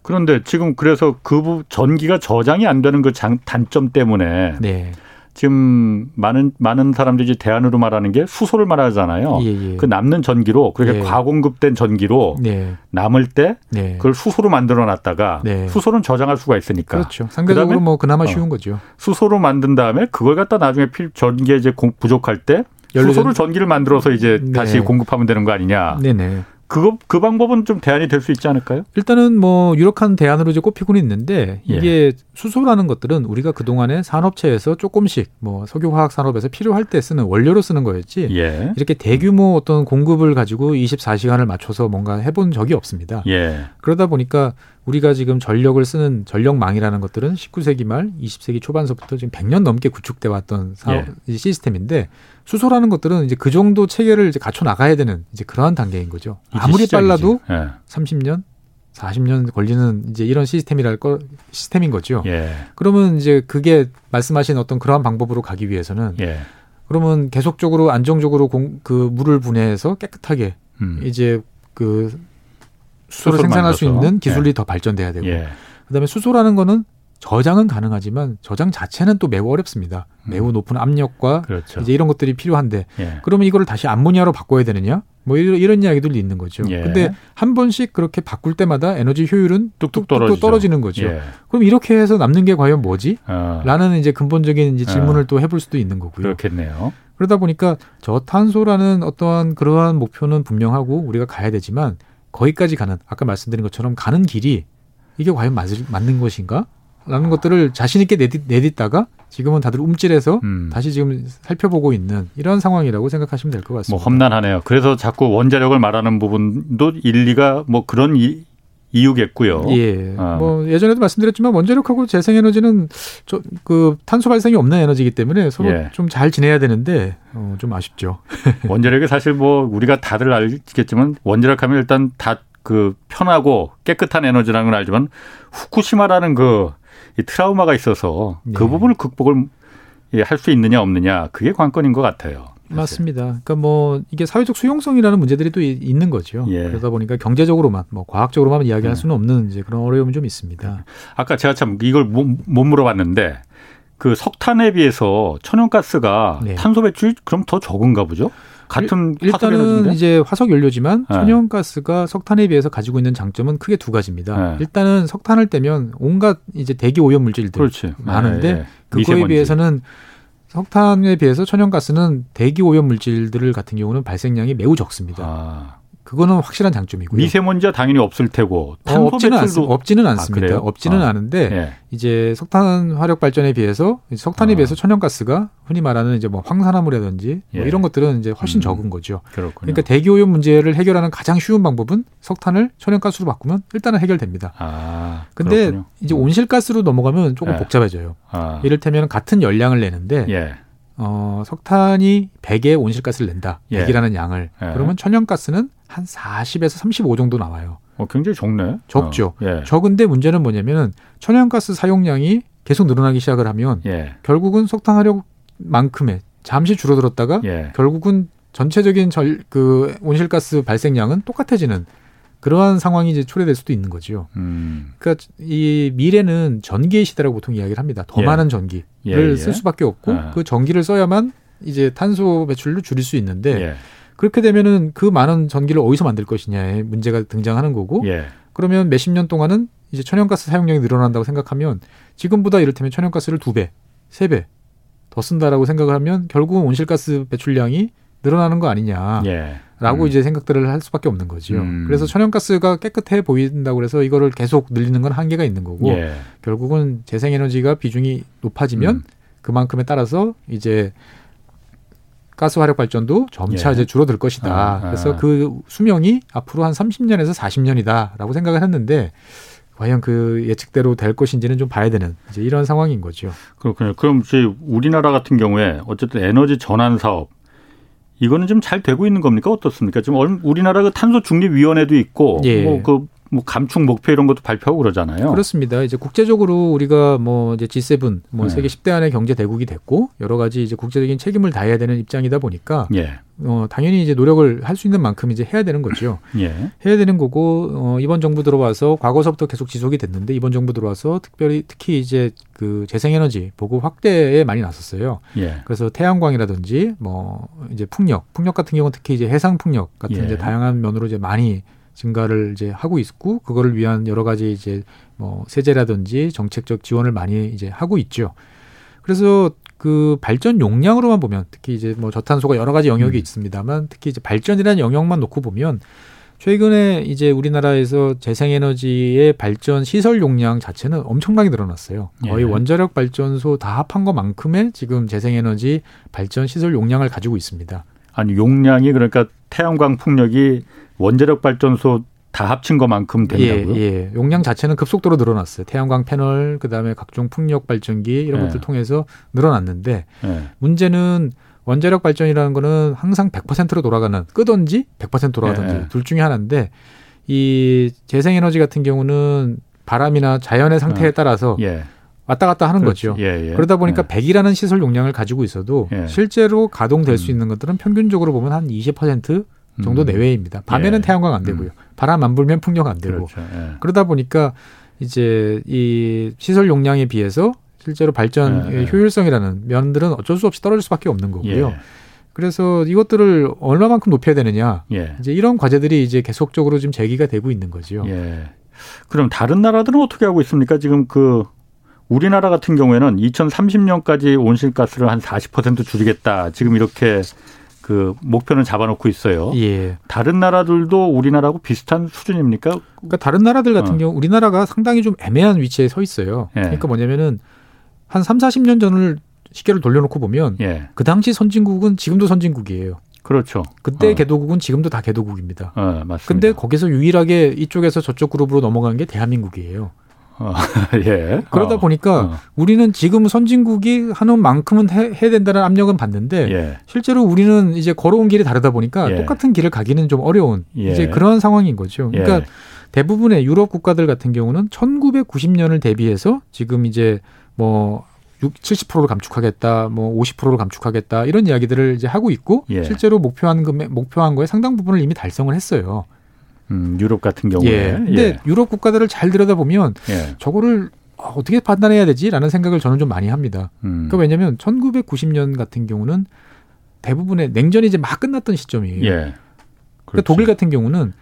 그런데 지금 그래서 그 전기가 저장이 안 되는 그 장, 단점 때문에 네. 지금 많은 많은 사람들이 대안으로 말하는 게 수소를 말하잖아요. 예, 예. 그 남는 전기로 그렇게 예. 과공급된 전기로 네. 남을 때 네. 그걸 수소로 만들어 놨다가 네. 수소는 저장할 수가 있으니까. 그렇죠. 상대적으로 뭐 그나마 어. 쉬운 어, 거죠. 수소로 만든 다음에 그걸 갖다 나중에 필 전기에 이제 부족할 때 수소를 전기를 만들어서 이제 네. 다시 공급하면 되는 거 아니냐. 네네. 그거 그 방법은 좀 대안이 될 수 있지 않을까요? 일단은 뭐 유력한 대안으로 이제 꼽히고는 있는데 이게 예. 수소라는 것들은 우리가 그 동안에 산업체에서 조금씩 뭐 석유화학 산업에서 필요할 때 쓰는 원료로 쓰는 거였지. 예. 이렇게 대규모 어떤 공급을 가지고 24시간을 맞춰서 뭔가 해본 적이 없습니다. 예. 그러다 보니까 우리가 지금 전력을 쓰는 전력망이라는 것들은 19세기 말 20세기 초반서부터 지금 100년 넘게 구축돼 왔던 사업 예. 시스템인데 수소라는 것들은 이제 그 정도 체계를 이제 갖춰 나가야 되는 이제 그러한 단계인 거죠. 아무리 시작이지. 빨라도 예. 30년, 40년 걸리는 이제 이런 시스템이랄 거 시스템인 거죠. 예. 그러면 이제 그게 말씀하신 어떤 그러한 방법으로 가기 위해서는 예. 그러면 계속적으로 안정적으로 공, 그 물을 분해해서 깨끗하게 음. 이제 그 수소를 생산할 만들어서. 수 있는 기술이 예. 더 발전돼야 되고 예. 그다음에 수소라는 거는 저장은 가능하지만 저장 자체는 또 매우 어렵습니다. 음. 매우 높은 압력과 그렇죠. 이제 이런 것들이 필요한데 예. 그러면 이거를 다시 암모니아로 바꿔야 되느냐? 뭐 이런, 이런 이야기들이 있는 거죠. 예. 근데 한 번씩 그렇게 바꿀 때마다 에너지 효율은 뚝뚝, 뚝뚝 떨어지는 거죠. 예. 그럼 이렇게 해서 남는 게 과연 뭐지? 어. 라는 이제 근본적인 이제 질문을 어. 또 해볼 수도 있는 거고요. 그렇겠네요. 그러다 보니까 저탄소라는 어떠한 그러한 목표는 분명하고 우리가 가야 되지만 거기까지 가는 아까 말씀드린 것처럼 가는 길이 이게 과연 맞, 맞는 것인가? 라는 것들을 자신 있게 내딛, 내딛다가 지금은 다들 움찔해서 음. 다시 지금 살펴보고 있는 이런 상황이라고 생각하시면 될 것 같습니다. 뭐 험난하네요. 그래서 자꾸 원자력을 말하는 부분도 일리가 뭐 그런 이, 이유겠고요. 예. 어. 뭐 예전에도 말씀드렸지만 원자력하고 재생에너지는 그 탄소 발생이 없는 에너지이기 때문에 서로 예. 좀잘 지내야 되는데 어, 좀 아쉽죠. *laughs* 원자력이 사실 뭐 우리가 다들 알겠지만 원자력하면 일단 다 그 편하고 깨끗한 에너지라는 걸 알지만 후쿠시마라는 그 이 트라우마가 있어서 그 네. 그 부분을 극복을 예, 할수 있느냐 없느냐 그게 관건인 것 같아요. 맞습니다. 그러니까 뭐 이게 사회적 수용성이라는 문제들이 또 있는 거죠. 예. 그러다 보니까 경제적으로만 뭐 과학적으로만 이야기할 예. 수는 없는 이제 그런 어려움이 좀 있습니다. 아까 제가 참 이걸 못, 못 물어봤는데 그 석탄에 비해서 천연가스가 네. 탄소 배출이 그럼 더 적은가 보죠? 같은 일단은 이제 화석 연료지만 네. 천연가스가 석탄에 비해서 가지고 있는 장점은 크게 두 가지입니다. 네. 일단은 석탄을 떼면 온갖 이제 대기 오염 물질들 그렇지. 많은데. 그거에 미세먼지. 비해서는 석탄에 비해서 천연가스는 대기 오염 물질들 같은 경우는 발생량이 매우 적습니다. 아. 그거는 확실한 장점이고요. 미세먼지가 당연히 없을 테고 어, 없지는, 않, 없지는 않습니다. 아, 없지는 아. 않은데 예. 이제 석탄 화력 발전에 비해서 석탄에 아. 비해서 천연가스가 흔히 말하는 이제 뭐 황산화물이라든지 뭐 예. 뭐 이런 것들은 이제 훨씬 음. 적은 거죠. 그렇군요. 그러니까 대기 오염 문제를 해결하는 가장 쉬운 방법은 석탄을 천연가스로 바꾸면 일단은 해결됩니다. 아, 근데 그렇군요. 이제 음. 온실가스로 넘어가면 조금 예. 복잡해져요. 아. 이를테면 같은 열량을 내는데 예. 어, 석탄이 100의 온실가스를 낸다. 예. 100이라는 양을. 예. 그러면 천연가스는 한 40에서 35 정도 나와요. 어, 굉장히 적네. 적죠. 어, 예. 적은데 문제는 뭐냐면은 천연가스 사용량이 계속 늘어나기 시작을 하면 예. 결국은 석탄 화력만큼의 잠시 줄어들었다가 예. 결국은 전체적인 절, 그 온실가스 발생량은 똑같아지는 그러한 상황이 이제 초래될 수도 있는 거죠. 음. 그러니까 이 미래는 전기의 시대라고 보통 이야기를 합니다. 더 예. 많은 전기를 예, 예. 쓸 수밖에 없고 아. 그 전기를 써야만 이제 탄소 배출을 줄일 수 있는데 예. 그렇게 되면은 그 많은 전기를 어디서 만들 것이냐의 문제가 등장하는 거고 예. 그러면 몇십 년 동안은 이제 천연가스 사용량이 늘어난다고 생각하면 지금보다 이를테면 천연가스를 두 배, 세 배 더 쓴다라고 생각을 하면 결국은 온실가스 배출량이 늘어나는 거 아니냐. 예. 라고 음. 이제 생각들을 할 수밖에 없는 거지요. 음. 그래서 천연가스가 깨끗해 보인다고 그래서 이거를 계속 늘리는 건 한계가 있는 거고 예. 결국은 재생에너지가 비중이 높아지면 음. 그만큼에 따라서 이제 가스 화력 발전도 점차 예. 이제 줄어들 것이다. 아, 아. 그래서 그 수명이 앞으로 한 30년에서 40년이다라고 생각을 했는데 과연 그 예측대로 될 것인지는 좀 봐야 되는 이제 이런 상황인 거죠. 그렇군요. 그럼 저희 우리나라 같은 경우에 어쨌든 에너지 전환 사업 이거는 좀잘 되고 있는 겁니까? 어떻습니까? 지금 우리나라 그 탄소 중립 위원회도 있고 예. 뭐그 뭐 감축 목표 이런 것도 발표하고 그러잖아요. 그렇습니다. 이제 국제적으로 우리가 뭐 이제 G7 뭐 네. 세계 10대 안의 경제 대국이 됐고 여러 가지 이제 국제적인 책임을 다해야 되는 입장이다 보니까 예. 어 당연히 이제 노력을 할 수 있는 만큼 이제 해야 되는 거죠. *laughs* 예. 해야 되는 거고 어 이번 정부 들어와서 과거서부터 계속 지속이 됐는데 이번 정부 들어와서 특별히 특히 이제 그 재생에너지 보급 확대에 많이 나섰어요. 예. 그래서 태양광이라든지 뭐 이제 풍력, 풍력 같은 경우는 특히 이제 해상 풍력 같은 예. 이제 다양한 면으로 이제 많이 증가를 이제 하고 있고 그거를 위한 여러 가지 이제 뭐 세제라든지 정책적 지원을 많이 이제 하고 있죠. 그래서 그 발전 용량으로만 보면 특히 이제 뭐 저탄소가 여러 가지 영역이 음. 있습니다만 특히 이제 발전이라는 영역만 놓고 보면 최근에 이제 우리나라에서 재생에너지의 발전 시설 용량 자체는 엄청나게 늘어났어요. 거의 예. 원자력 발전소 다 합한 것만큼의 지금 재생에너지 발전 시설 용량을 가지고 있습니다. 아니 용량이 그러니까 태양광 풍력이 원자력 발전소 다 합친 것만큼 된다고요? 예, 예. 용량 자체는 급속도로 늘어났어요. 태양광 패널, 그다음에 각종 풍력 발전기 이런 예. 것들 통해서 늘어났는데 예. 문제는 원자력 발전이라는 거는 항상 100%로 돌아가는 끄던지 100% 돌아가든지 예. 둘 중에 하나인데 이 재생에너지 같은 경우는 바람이나 자연의 상태에 어. 따라서 예. 왔다 갔다 하는 그렇지. 거죠. 예, 예. 그러다 보니까 예. 100이라는 시설 용량을 가지고 있어도 예. 실제로 가동될 음. 수 있는 것들은 평균적으로 보면 한 20% 정도 음. 내외입니다. 밤에는 예. 태양광 안 되고요. 음. 바람 안 불면 풍력 안 되고. 그렇죠. 예. 그러다 보니까 이제 이 시설 용량에 비해서 실제로 발전 예, 예. 효율성이라는 면들은 어쩔 수 없이 떨어질 수밖에 없는 거고요. 예. 그래서 이것들을 얼마만큼 높여야 되느냐. 예. 이제 이런 과제들이 이제 계속적으로 지금 제기가 되고 있는 거죠. 예. 그럼 다른 나라들은 어떻게 하고 있습니까? 지금 그 우리나라 같은 경우에는 2030년까지 온실가스를 한 40% 줄이겠다. 지금 이렇게 그 목표는 잡아놓고 있어요. 예. 다른 나라들도 우리나라하고 비슷한 수준입니까? 그러니까 다른 나라들 같은 어. 경우 우리나라가 상당히 좀 애매한 위치에 서 있어요. 예. 그러니까 뭐냐면은 한 3, 40년 전을 시계를 돌려놓고 보면 예. 그 당시 선진국은 지금도 선진국이에요. 그렇죠. 그때 어. 개도국은 지금도 다 개도국입니다. 어, 맞습니다. 근데 거기서 유일하게 이쪽에서 저쪽 그룹으로 넘어간 게 대한민국이에요. 어, *laughs* 예. 그러다 어, 보니까 어. 우리는 지금 선진국이 하는 만큼은 해, 해야 된다는 압력은 받는데 예. 실제로 우리는 이제 걸어온 길이 다르다 보니까 예. 똑같은 길을 가기는 좀 어려운 예. 이제 그런 상황인 거죠. 그러니까 예. 대부분의 유럽 국가들 같은 경우는 1990년을 대비해서 지금 이제 뭐 6, 70%를 감축하겠다, 뭐 50%를 감축하겠다 이런 이야기들을 이제 하고 있고 예. 실제로 목표한 금액 목표한 거에 상당 부분을 이미 달성을 했어요. 음, 유럽 같은 경우에. 예. 근데 예. 유럽 국가들을 잘 들여다보면 예. 저거를 어떻게 판단해야 되지라는 생각을 저는 좀 많이 합니다. 음. 그러니까 왜냐하면 1990년 같은 경우는 대부분의 냉전이 이제 막 끝났던 시점이에요. 예. 그러니까 독일 같은 경우는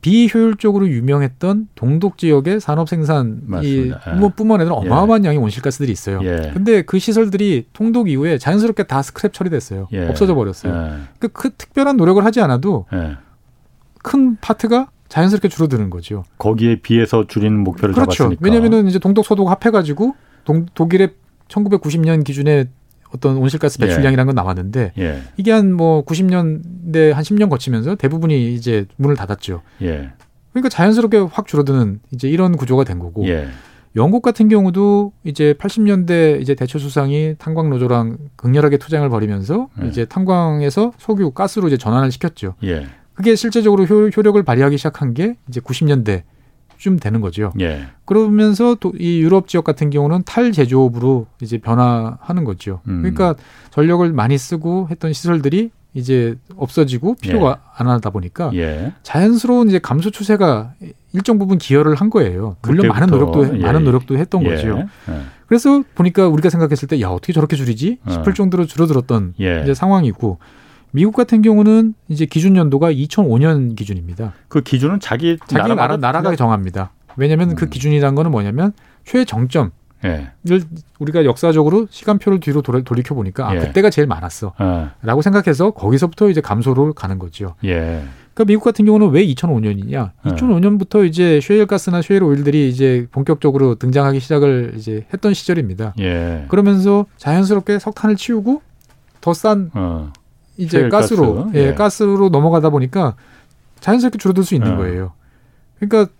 비효율적으로 유명했던 동독 지역의 산업 생산 이 예. 뿐만 아니라 예. 어마어마한 예. 양의 온실가스들이 있어요. 예. 근데 그 시설들이 통독 이후에 자연스럽게 다 스크랩 처리됐어요. 예. 없어져 버렸어요. 예. 그러니까 그 특별한 노력을 하지 않아도 큰 파트가 자연스럽게 줄어드는 거죠. 거기에 비해서 줄이는 목표를 그렇죠. 잡았으니까. 왜냐하면 이제 동독 서독 합해 가지고 동, 독일의 1990년 기준에 어떤 온실가스 배출량이라는 건 나왔는데 예. 이게 한 뭐 90년대 한 10년 거치면서 대부분이 이제 문을 닫았죠. 예. 그러니까 자연스럽게 확 줄어드는 이제 이런 구조가 된 거고. 예. 영국 같은 경우도 이제 80년대 이제 대처 수상이 탄광 노조랑 극렬하게 투쟁을 벌이면서 예. 이제 탄광에서 석유 가스로 이제 전환을 시켰죠. 예. 그게 실제적으로 효, 효력을 발휘하기 시작한 게 이제 90년대 좀 되는 거죠. 예. 그러면서 또 이 유럽 지역 같은 경우는 탈 제조업으로 이제 변화하는 거죠. 음. 그러니까 전력을 많이 쓰고 했던 시설들이 이제 없어지고 필요가 예. 안 하다 보니까 예. 자연스러운 이제 감소 추세가 일정 부분 기여를 한 거예요. 물론 많은 노력도 예. 많은 노력도 했던 예. 거죠. 예. 그래서 보니까 우리가 생각했을 때 야 어떻게 저렇게 줄이지 싶을 어. 정도로 줄어들었던 예. 이제 상황이고 미국 같은 경우는 이제 기준 연도가 2005년 기준입니다. 그 기준은 자기 자기 나라 나라가 정합니다. 왜냐하면 그 음. 그 기준이란 거는 뭐냐면 최정점 예. 를 우리가 역사적으로 시간표를 뒤로 돌이켜 보니까 아 예. 그때가 제일 많았어라고 예. 생각해서 거기서부터 이제 감소로 가는 거죠. 예. 그러니까 미국 같은 경우는 왜 2005년이냐? 2005년부터 예. 이제 쉐일 가스나 쉐일 오일들이 이제 본격적으로 등장하기 시작을 이제 했던 시절입니다. 예. 그러면서 자연스럽게 석탄을 치우고 더싼 어. 이제 가스로 가스. 예, 예, 가스로 넘어가다 보니까 자연스럽게 줄어들 수 있는 예. 거예요. 그러니까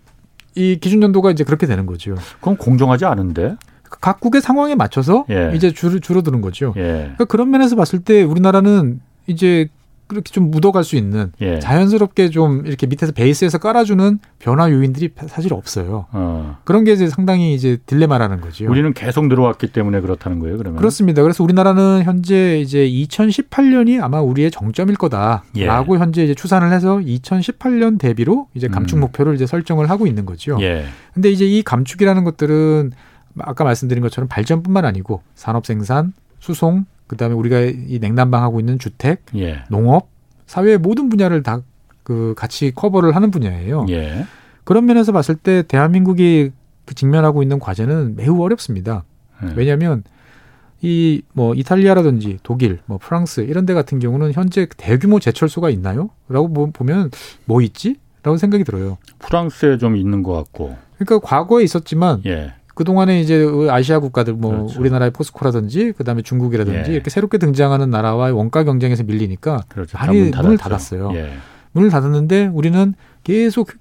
이 기준 연도가 이제 그렇게 되는 거죠. 그럼 공정하지 않은데? 각국의 상황에 맞춰서 예. 이제 줄, 줄어드는 거죠. 예. 그러니까 그런 면에서 봤을 때 우리나라는 이제 그렇게 좀 묻어갈 수 있는 예. 자연스럽게 좀 이렇게 밑에서 베이스에서 깔아주는 변화 요인들이 사실 없어요. 어. 그런 게 이제 상당히 이제 딜레마라는 거죠. 우리는 계속 늘어왔기 때문에 그렇다는 거예요. 그러면 그렇습니다. 그래서 우리나라는 현재 이제 2018년이 아마 우리의 정점일 거다라고 예. 현재 이제 추산을 해서 2018년 대비로 이제 감축 음. 목표를 이제 설정을 하고 있는 거죠. 예. 근데 이제 이 감축이라는 것들은 아까 말씀드린 것처럼 발전뿐만 아니고 산업 생산, 수송, 그다음에 우리가 이 냉난방 하고 있는 주택, 예. 농업, 사회의 모든 분야를 다 그 같이 커버를 하는 분야예요. 예. 그런 면에서 봤을 때 대한민국이 그 직면하고 있는 과제는 매우 어렵습니다. 예. 왜냐하면 이 뭐 이탈리아라든지 독일, 뭐 프랑스 이런 데 같은 경우는 현재 대규모 제철소가 있나요? 라고 보면 뭐 있지? 라고 생각이 들어요. 프랑스에 좀 있는 것 같고. 그러니까 과거에 있었지만 예. 그동안에 이제 아시아 국가들 뭐 그렇죠. 우리나라의 포스코라든지 그다음에 중국이라든지 예. 이렇게 새롭게 등장하는 나라와의 원가 경쟁에서 밀리니까 그렇죠. 많이 문을 닫았어요. 예. 문을 닫았는데 우리는 계속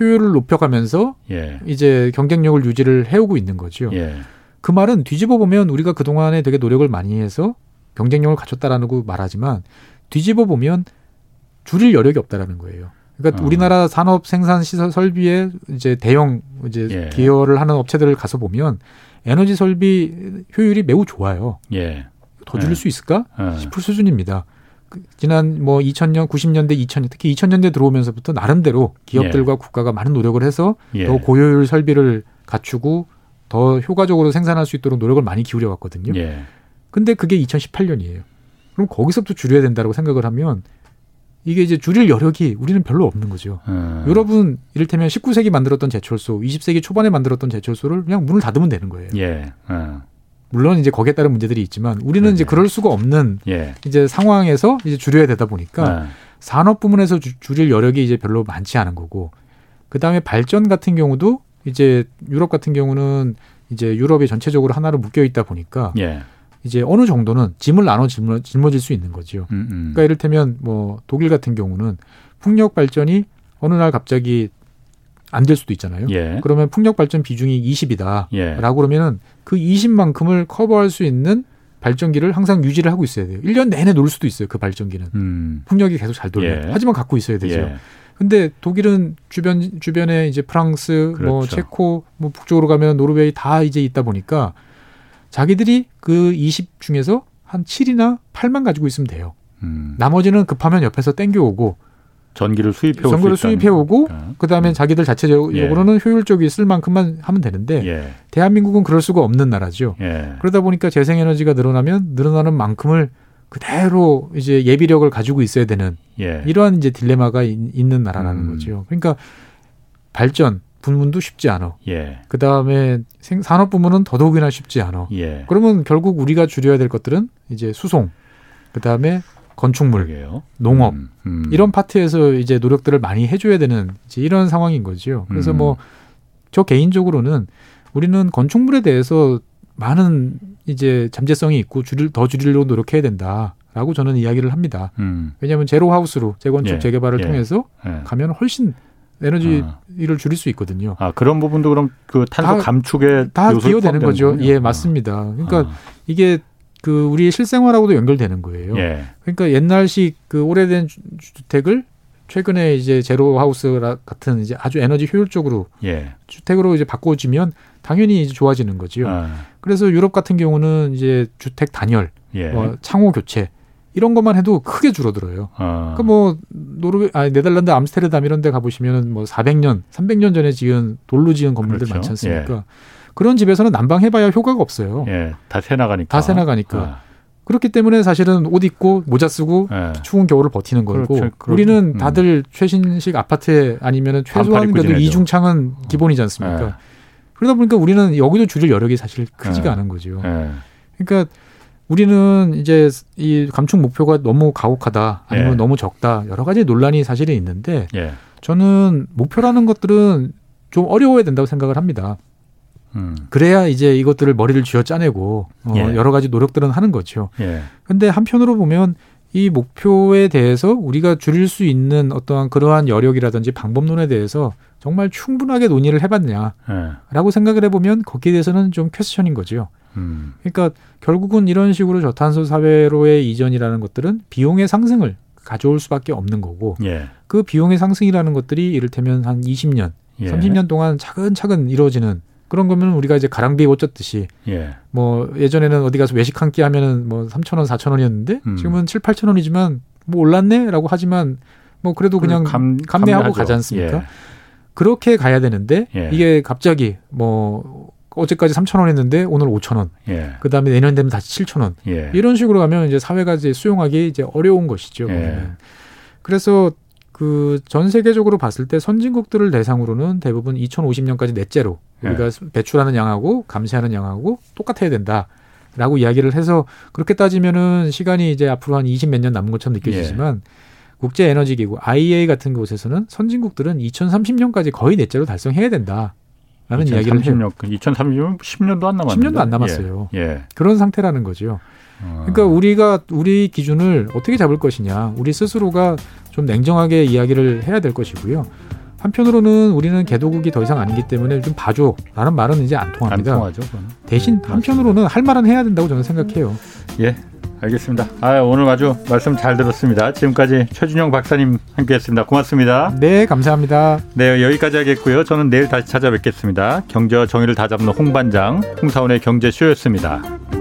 효율을 높여가면서 예. 이제 경쟁력을 유지를 해오고 있는 거죠. 예. 그 말은 뒤집어 보면 우리가 그동안에 되게 노력을 많이 해서 경쟁력을 갖췄다라는 거 말하지만 뒤집어 보면 줄일 여력이 없다라는 거예요. 그러니까 어. 우리나라 산업 생산 시설 설비에 이제 대형 이제 예. 기여를 하는 업체들을 가서 보면 에너지 설비 효율이 매우 좋아요. 예. 더 줄일 예. 수 있을까 싶을 수준입니다. 그 지난 뭐 2000년, 90년대, 2000년 특히 2000년대 들어오면서부터 나름대로 기업들과 예. 국가가 많은 노력을 해서 예. 더 고효율 설비를 갖추고 더 효과적으로 생산할 수 있도록 노력을 많이 기울여 왔거든요. 예. 근데 그게 2018년이에요. 그럼 거기서부터 줄여야 된다고 생각을 하면 이게 이제 줄일 여력이 우리는 별로 없는 거죠. 음. 여러분 이를테면 19세기 만들었던 제철소, 20세기 초반에 만들었던 제철소를 그냥 문을 닫으면 되는 거예요. 예. 음. 물론 이제 거기에 따른 문제들이 있지만 우리는 네네. 이제 그럴 수가 없는 예. 이제 상황에서 이제 줄여야 되다 보니까 네. 산업 부문에서 주, 줄일 여력이 이제 별로 많지 않은 거고 그다음에 발전 같은 경우도 이제 유럽 같은 경우는 이제 유럽이 전체적으로 하나로 묶여 있다 보니까 예. 이제 어느 정도는 짐을 나눠 짊어, 짊어질 수 있는 거죠. 음, 음. 그러니까 이를테면 뭐 독일 같은 경우는 풍력 발전이 어느 날 갑자기 안 될 수도 있잖아요. 예. 그러면 풍력 발전 비중이 20이다라고 예. 그러면은 그 20만큼을 커버할 수 있는 발전기를 항상 유지를 하고 있어야 돼요. 1년 내내 놀 수도 있어요. 그 발전기는. 음. 풍력이 계속 잘 돌면. 예. 하지만 갖고 있어야 되죠. 예. 근데 독일은 주변 주변에 이제 프랑스, 뭐 그렇죠. 뭐 체코, 뭐 북쪽으로 가면 노르웨이 다 이제 있다 보니까 자기들이 그 20 중에서 한 7이나 8만 가지고 있으면 돼요. 음. 나머지는 급하면 옆에서 땡겨오고 전기를 수입해 오 전기를 수입해 오고 그다음에 음. 자기들 자체적으로는 예. 효율적이 쓸 만큼만 하면 되는데 예. 대한민국은 그럴 수가 없는 나라죠. 예. 그러다 보니까 재생 에너지가 늘어나면 늘어나는 만큼을 그대로 이제 예비력을 가지고 있어야 되는 예. 이러한 이제 딜레마가 있, 는 나라라는 음. 거죠. 그러니까 발전 부문도 쉽지 않아. 예. 그 다음에 산업 부문은 더더욱이나 쉽지 않아. 예. 그러면 결국 우리가 줄여야 될 것들은 이제 수송, 그 다음에 건축물, 그러게요. 농업 음, 음. 이런 파트에서 이제 노력들을 많이 해줘야 되는 이제 이런 상황인 거죠. 그래서 뭐 음. 뭐저 개인적으로는 우리는 건축물에 대해서 많은 이제 잠재성이 있고 줄일 더 줄이려고 노력해야 된다 라고 저는 이야기를 합니다. 음. 왜냐하면 제로 하우스로 재건축 예. 재개발을 예. 통해서 예. 가면 훨씬 에너지를 아. 줄일 수 있거든요. 아 그런 부분도 그럼 그 탄소 다, 감축에 다 기여되는 거죠. 예, 맞습니다. 그러니까 아. 이게 그 우리 실생활하고도 연결되는 거예요. 예. 그러니까 옛날식 그 오래된 주택을 최근에 이제 제로 하우스 같은 이제 아주 에너지 효율적으로 예. 주택으로 이제 바꿔주면 당연히 이제 좋아지는 거지요. 아. 그래서 유럽 같은 경우는 이제 주택 단열, 예. 뭐 창호 교체 이런 것만 해도 크게 줄어들어요. 아. 그뭐 노르웨 아 네덜란드 암스테르담 이런 데 가보시면은 뭐 400년, 300년 전에 지은 돌로 지은 건물들 그렇죠. 많지 않습니까? 예. 그런 집에서는 난방해봐야 효과가 없어요. 예, 다 새나가니까. 다 새나가니까. 아. 그렇기 때문에 사실은 옷 입고 모자 쓰고 예. 추운 겨울을 버티는 거고 그렇죠. 우리는 음. 다들 음. 최신식 아파트에 아니면은 최소한 그래도 이중창은 기본이지 않습니까? 예. 그러다 보니까 우리는 여기도 줄일 여력이 사실 크지가 예. 않은 거죠. 예. 그러니까 우리는 이제 이 감축 목표가 너무 가혹하다 아니면 예. 너무 적다 여러 가지 논란이 사실은 있는데 저는 목표라는 것들은 좀 어려워야 된다고 생각을 합니다. 음. 그래야 이제 이것들을 머리를 쥐어 짜내고 어, 예. 여러 가지 노력들은 하는 거죠. 예. 근데 한편으로 보면 이 목표에 대해서 우리가 줄일 수 있는 어떠한 그러한 여력이라든지 방법론에 대해서 정말 충분하게 논의를 해봤냐라고 예. 생각을 해보면 거기에 대해서는 좀 퀘스천인 거죠. 음. 그러니까 결국은 이런 식으로 저탄소 사회로의 이전이라는 것들은 비용의 상승을 가져올 수밖에 없는 거고 예. 그 비용의 상승이라는 것들이 이를테면 한 20년, 예. 30년 동안 차근차근 이루어지는 그런 거면 우리가 이제 가랑비에 옷 젖듯이 예. 뭐 예전에는 어디 가서 외식 한 끼 하면은 뭐 3천 원, 4천 원이었는데 음. 지금은 7, 8천 원이지만 뭐 올랐네라고 하지만 뭐 그래도 그냥 감, 감내하고 가지 않습니까? 예. 그렇게 가야 되는데 예. 이게 갑자기 뭐 어제까지 3천 원 했는데 오늘 5천 원. 예. 그다음에 내년 되면 다시 7천 원. 예. 이런 식으로 가면 이제 사회가 이제 수용하기 이제 어려운 것이죠. 예. 그래서 그 전 세계적으로 봤을 때 선진국들을 대상으로는 대부분 2050년까지 넷째로 우리가 네. 배출하는 양하고 감시하는 양하고 똑같아야 된다라고 이야기를 해서 그렇게 따지면은 시간이 이제 앞으로 한 20 몇 년 남은 것처럼 느껴지지만 예. 국제 에너지 기구 IEA 같은 곳에서는 선진국들은 2030년까지 거의 넷째로 달성해야 된다. 라는 이야기를 해요. 2030년 10년도 안 남았는데. 10년도 안 남았어요. 예. 예. 그런 상태라는 거죠. 그러니까 우리가 우리 기준을 어떻게 잡을 것이냐, 우리 스스로가 좀 냉정하게 이야기를 해야 될 것이고요. 한편으로는 우리는 개도국이 더 이상 아니기 때문에 좀 봐줘 라는 말은 이제 안 통합니다. 안 통하죠. 대신 음, 한편으로는 할 말은 해야 된다고 저는 생각해요. 예, 알겠습니다. 아, 오늘 아주 말씀 잘 들었습니다. 지금까지 최준영 박사님 함께했습니다. 고맙습니다. 네, 감사합니다. 네, 여기까지 하겠고요. 저는 내일 다시 찾아뵙겠습니다. 경제와 정의를 다잡는 홍반장 홍사원의 경제쇼였습니다.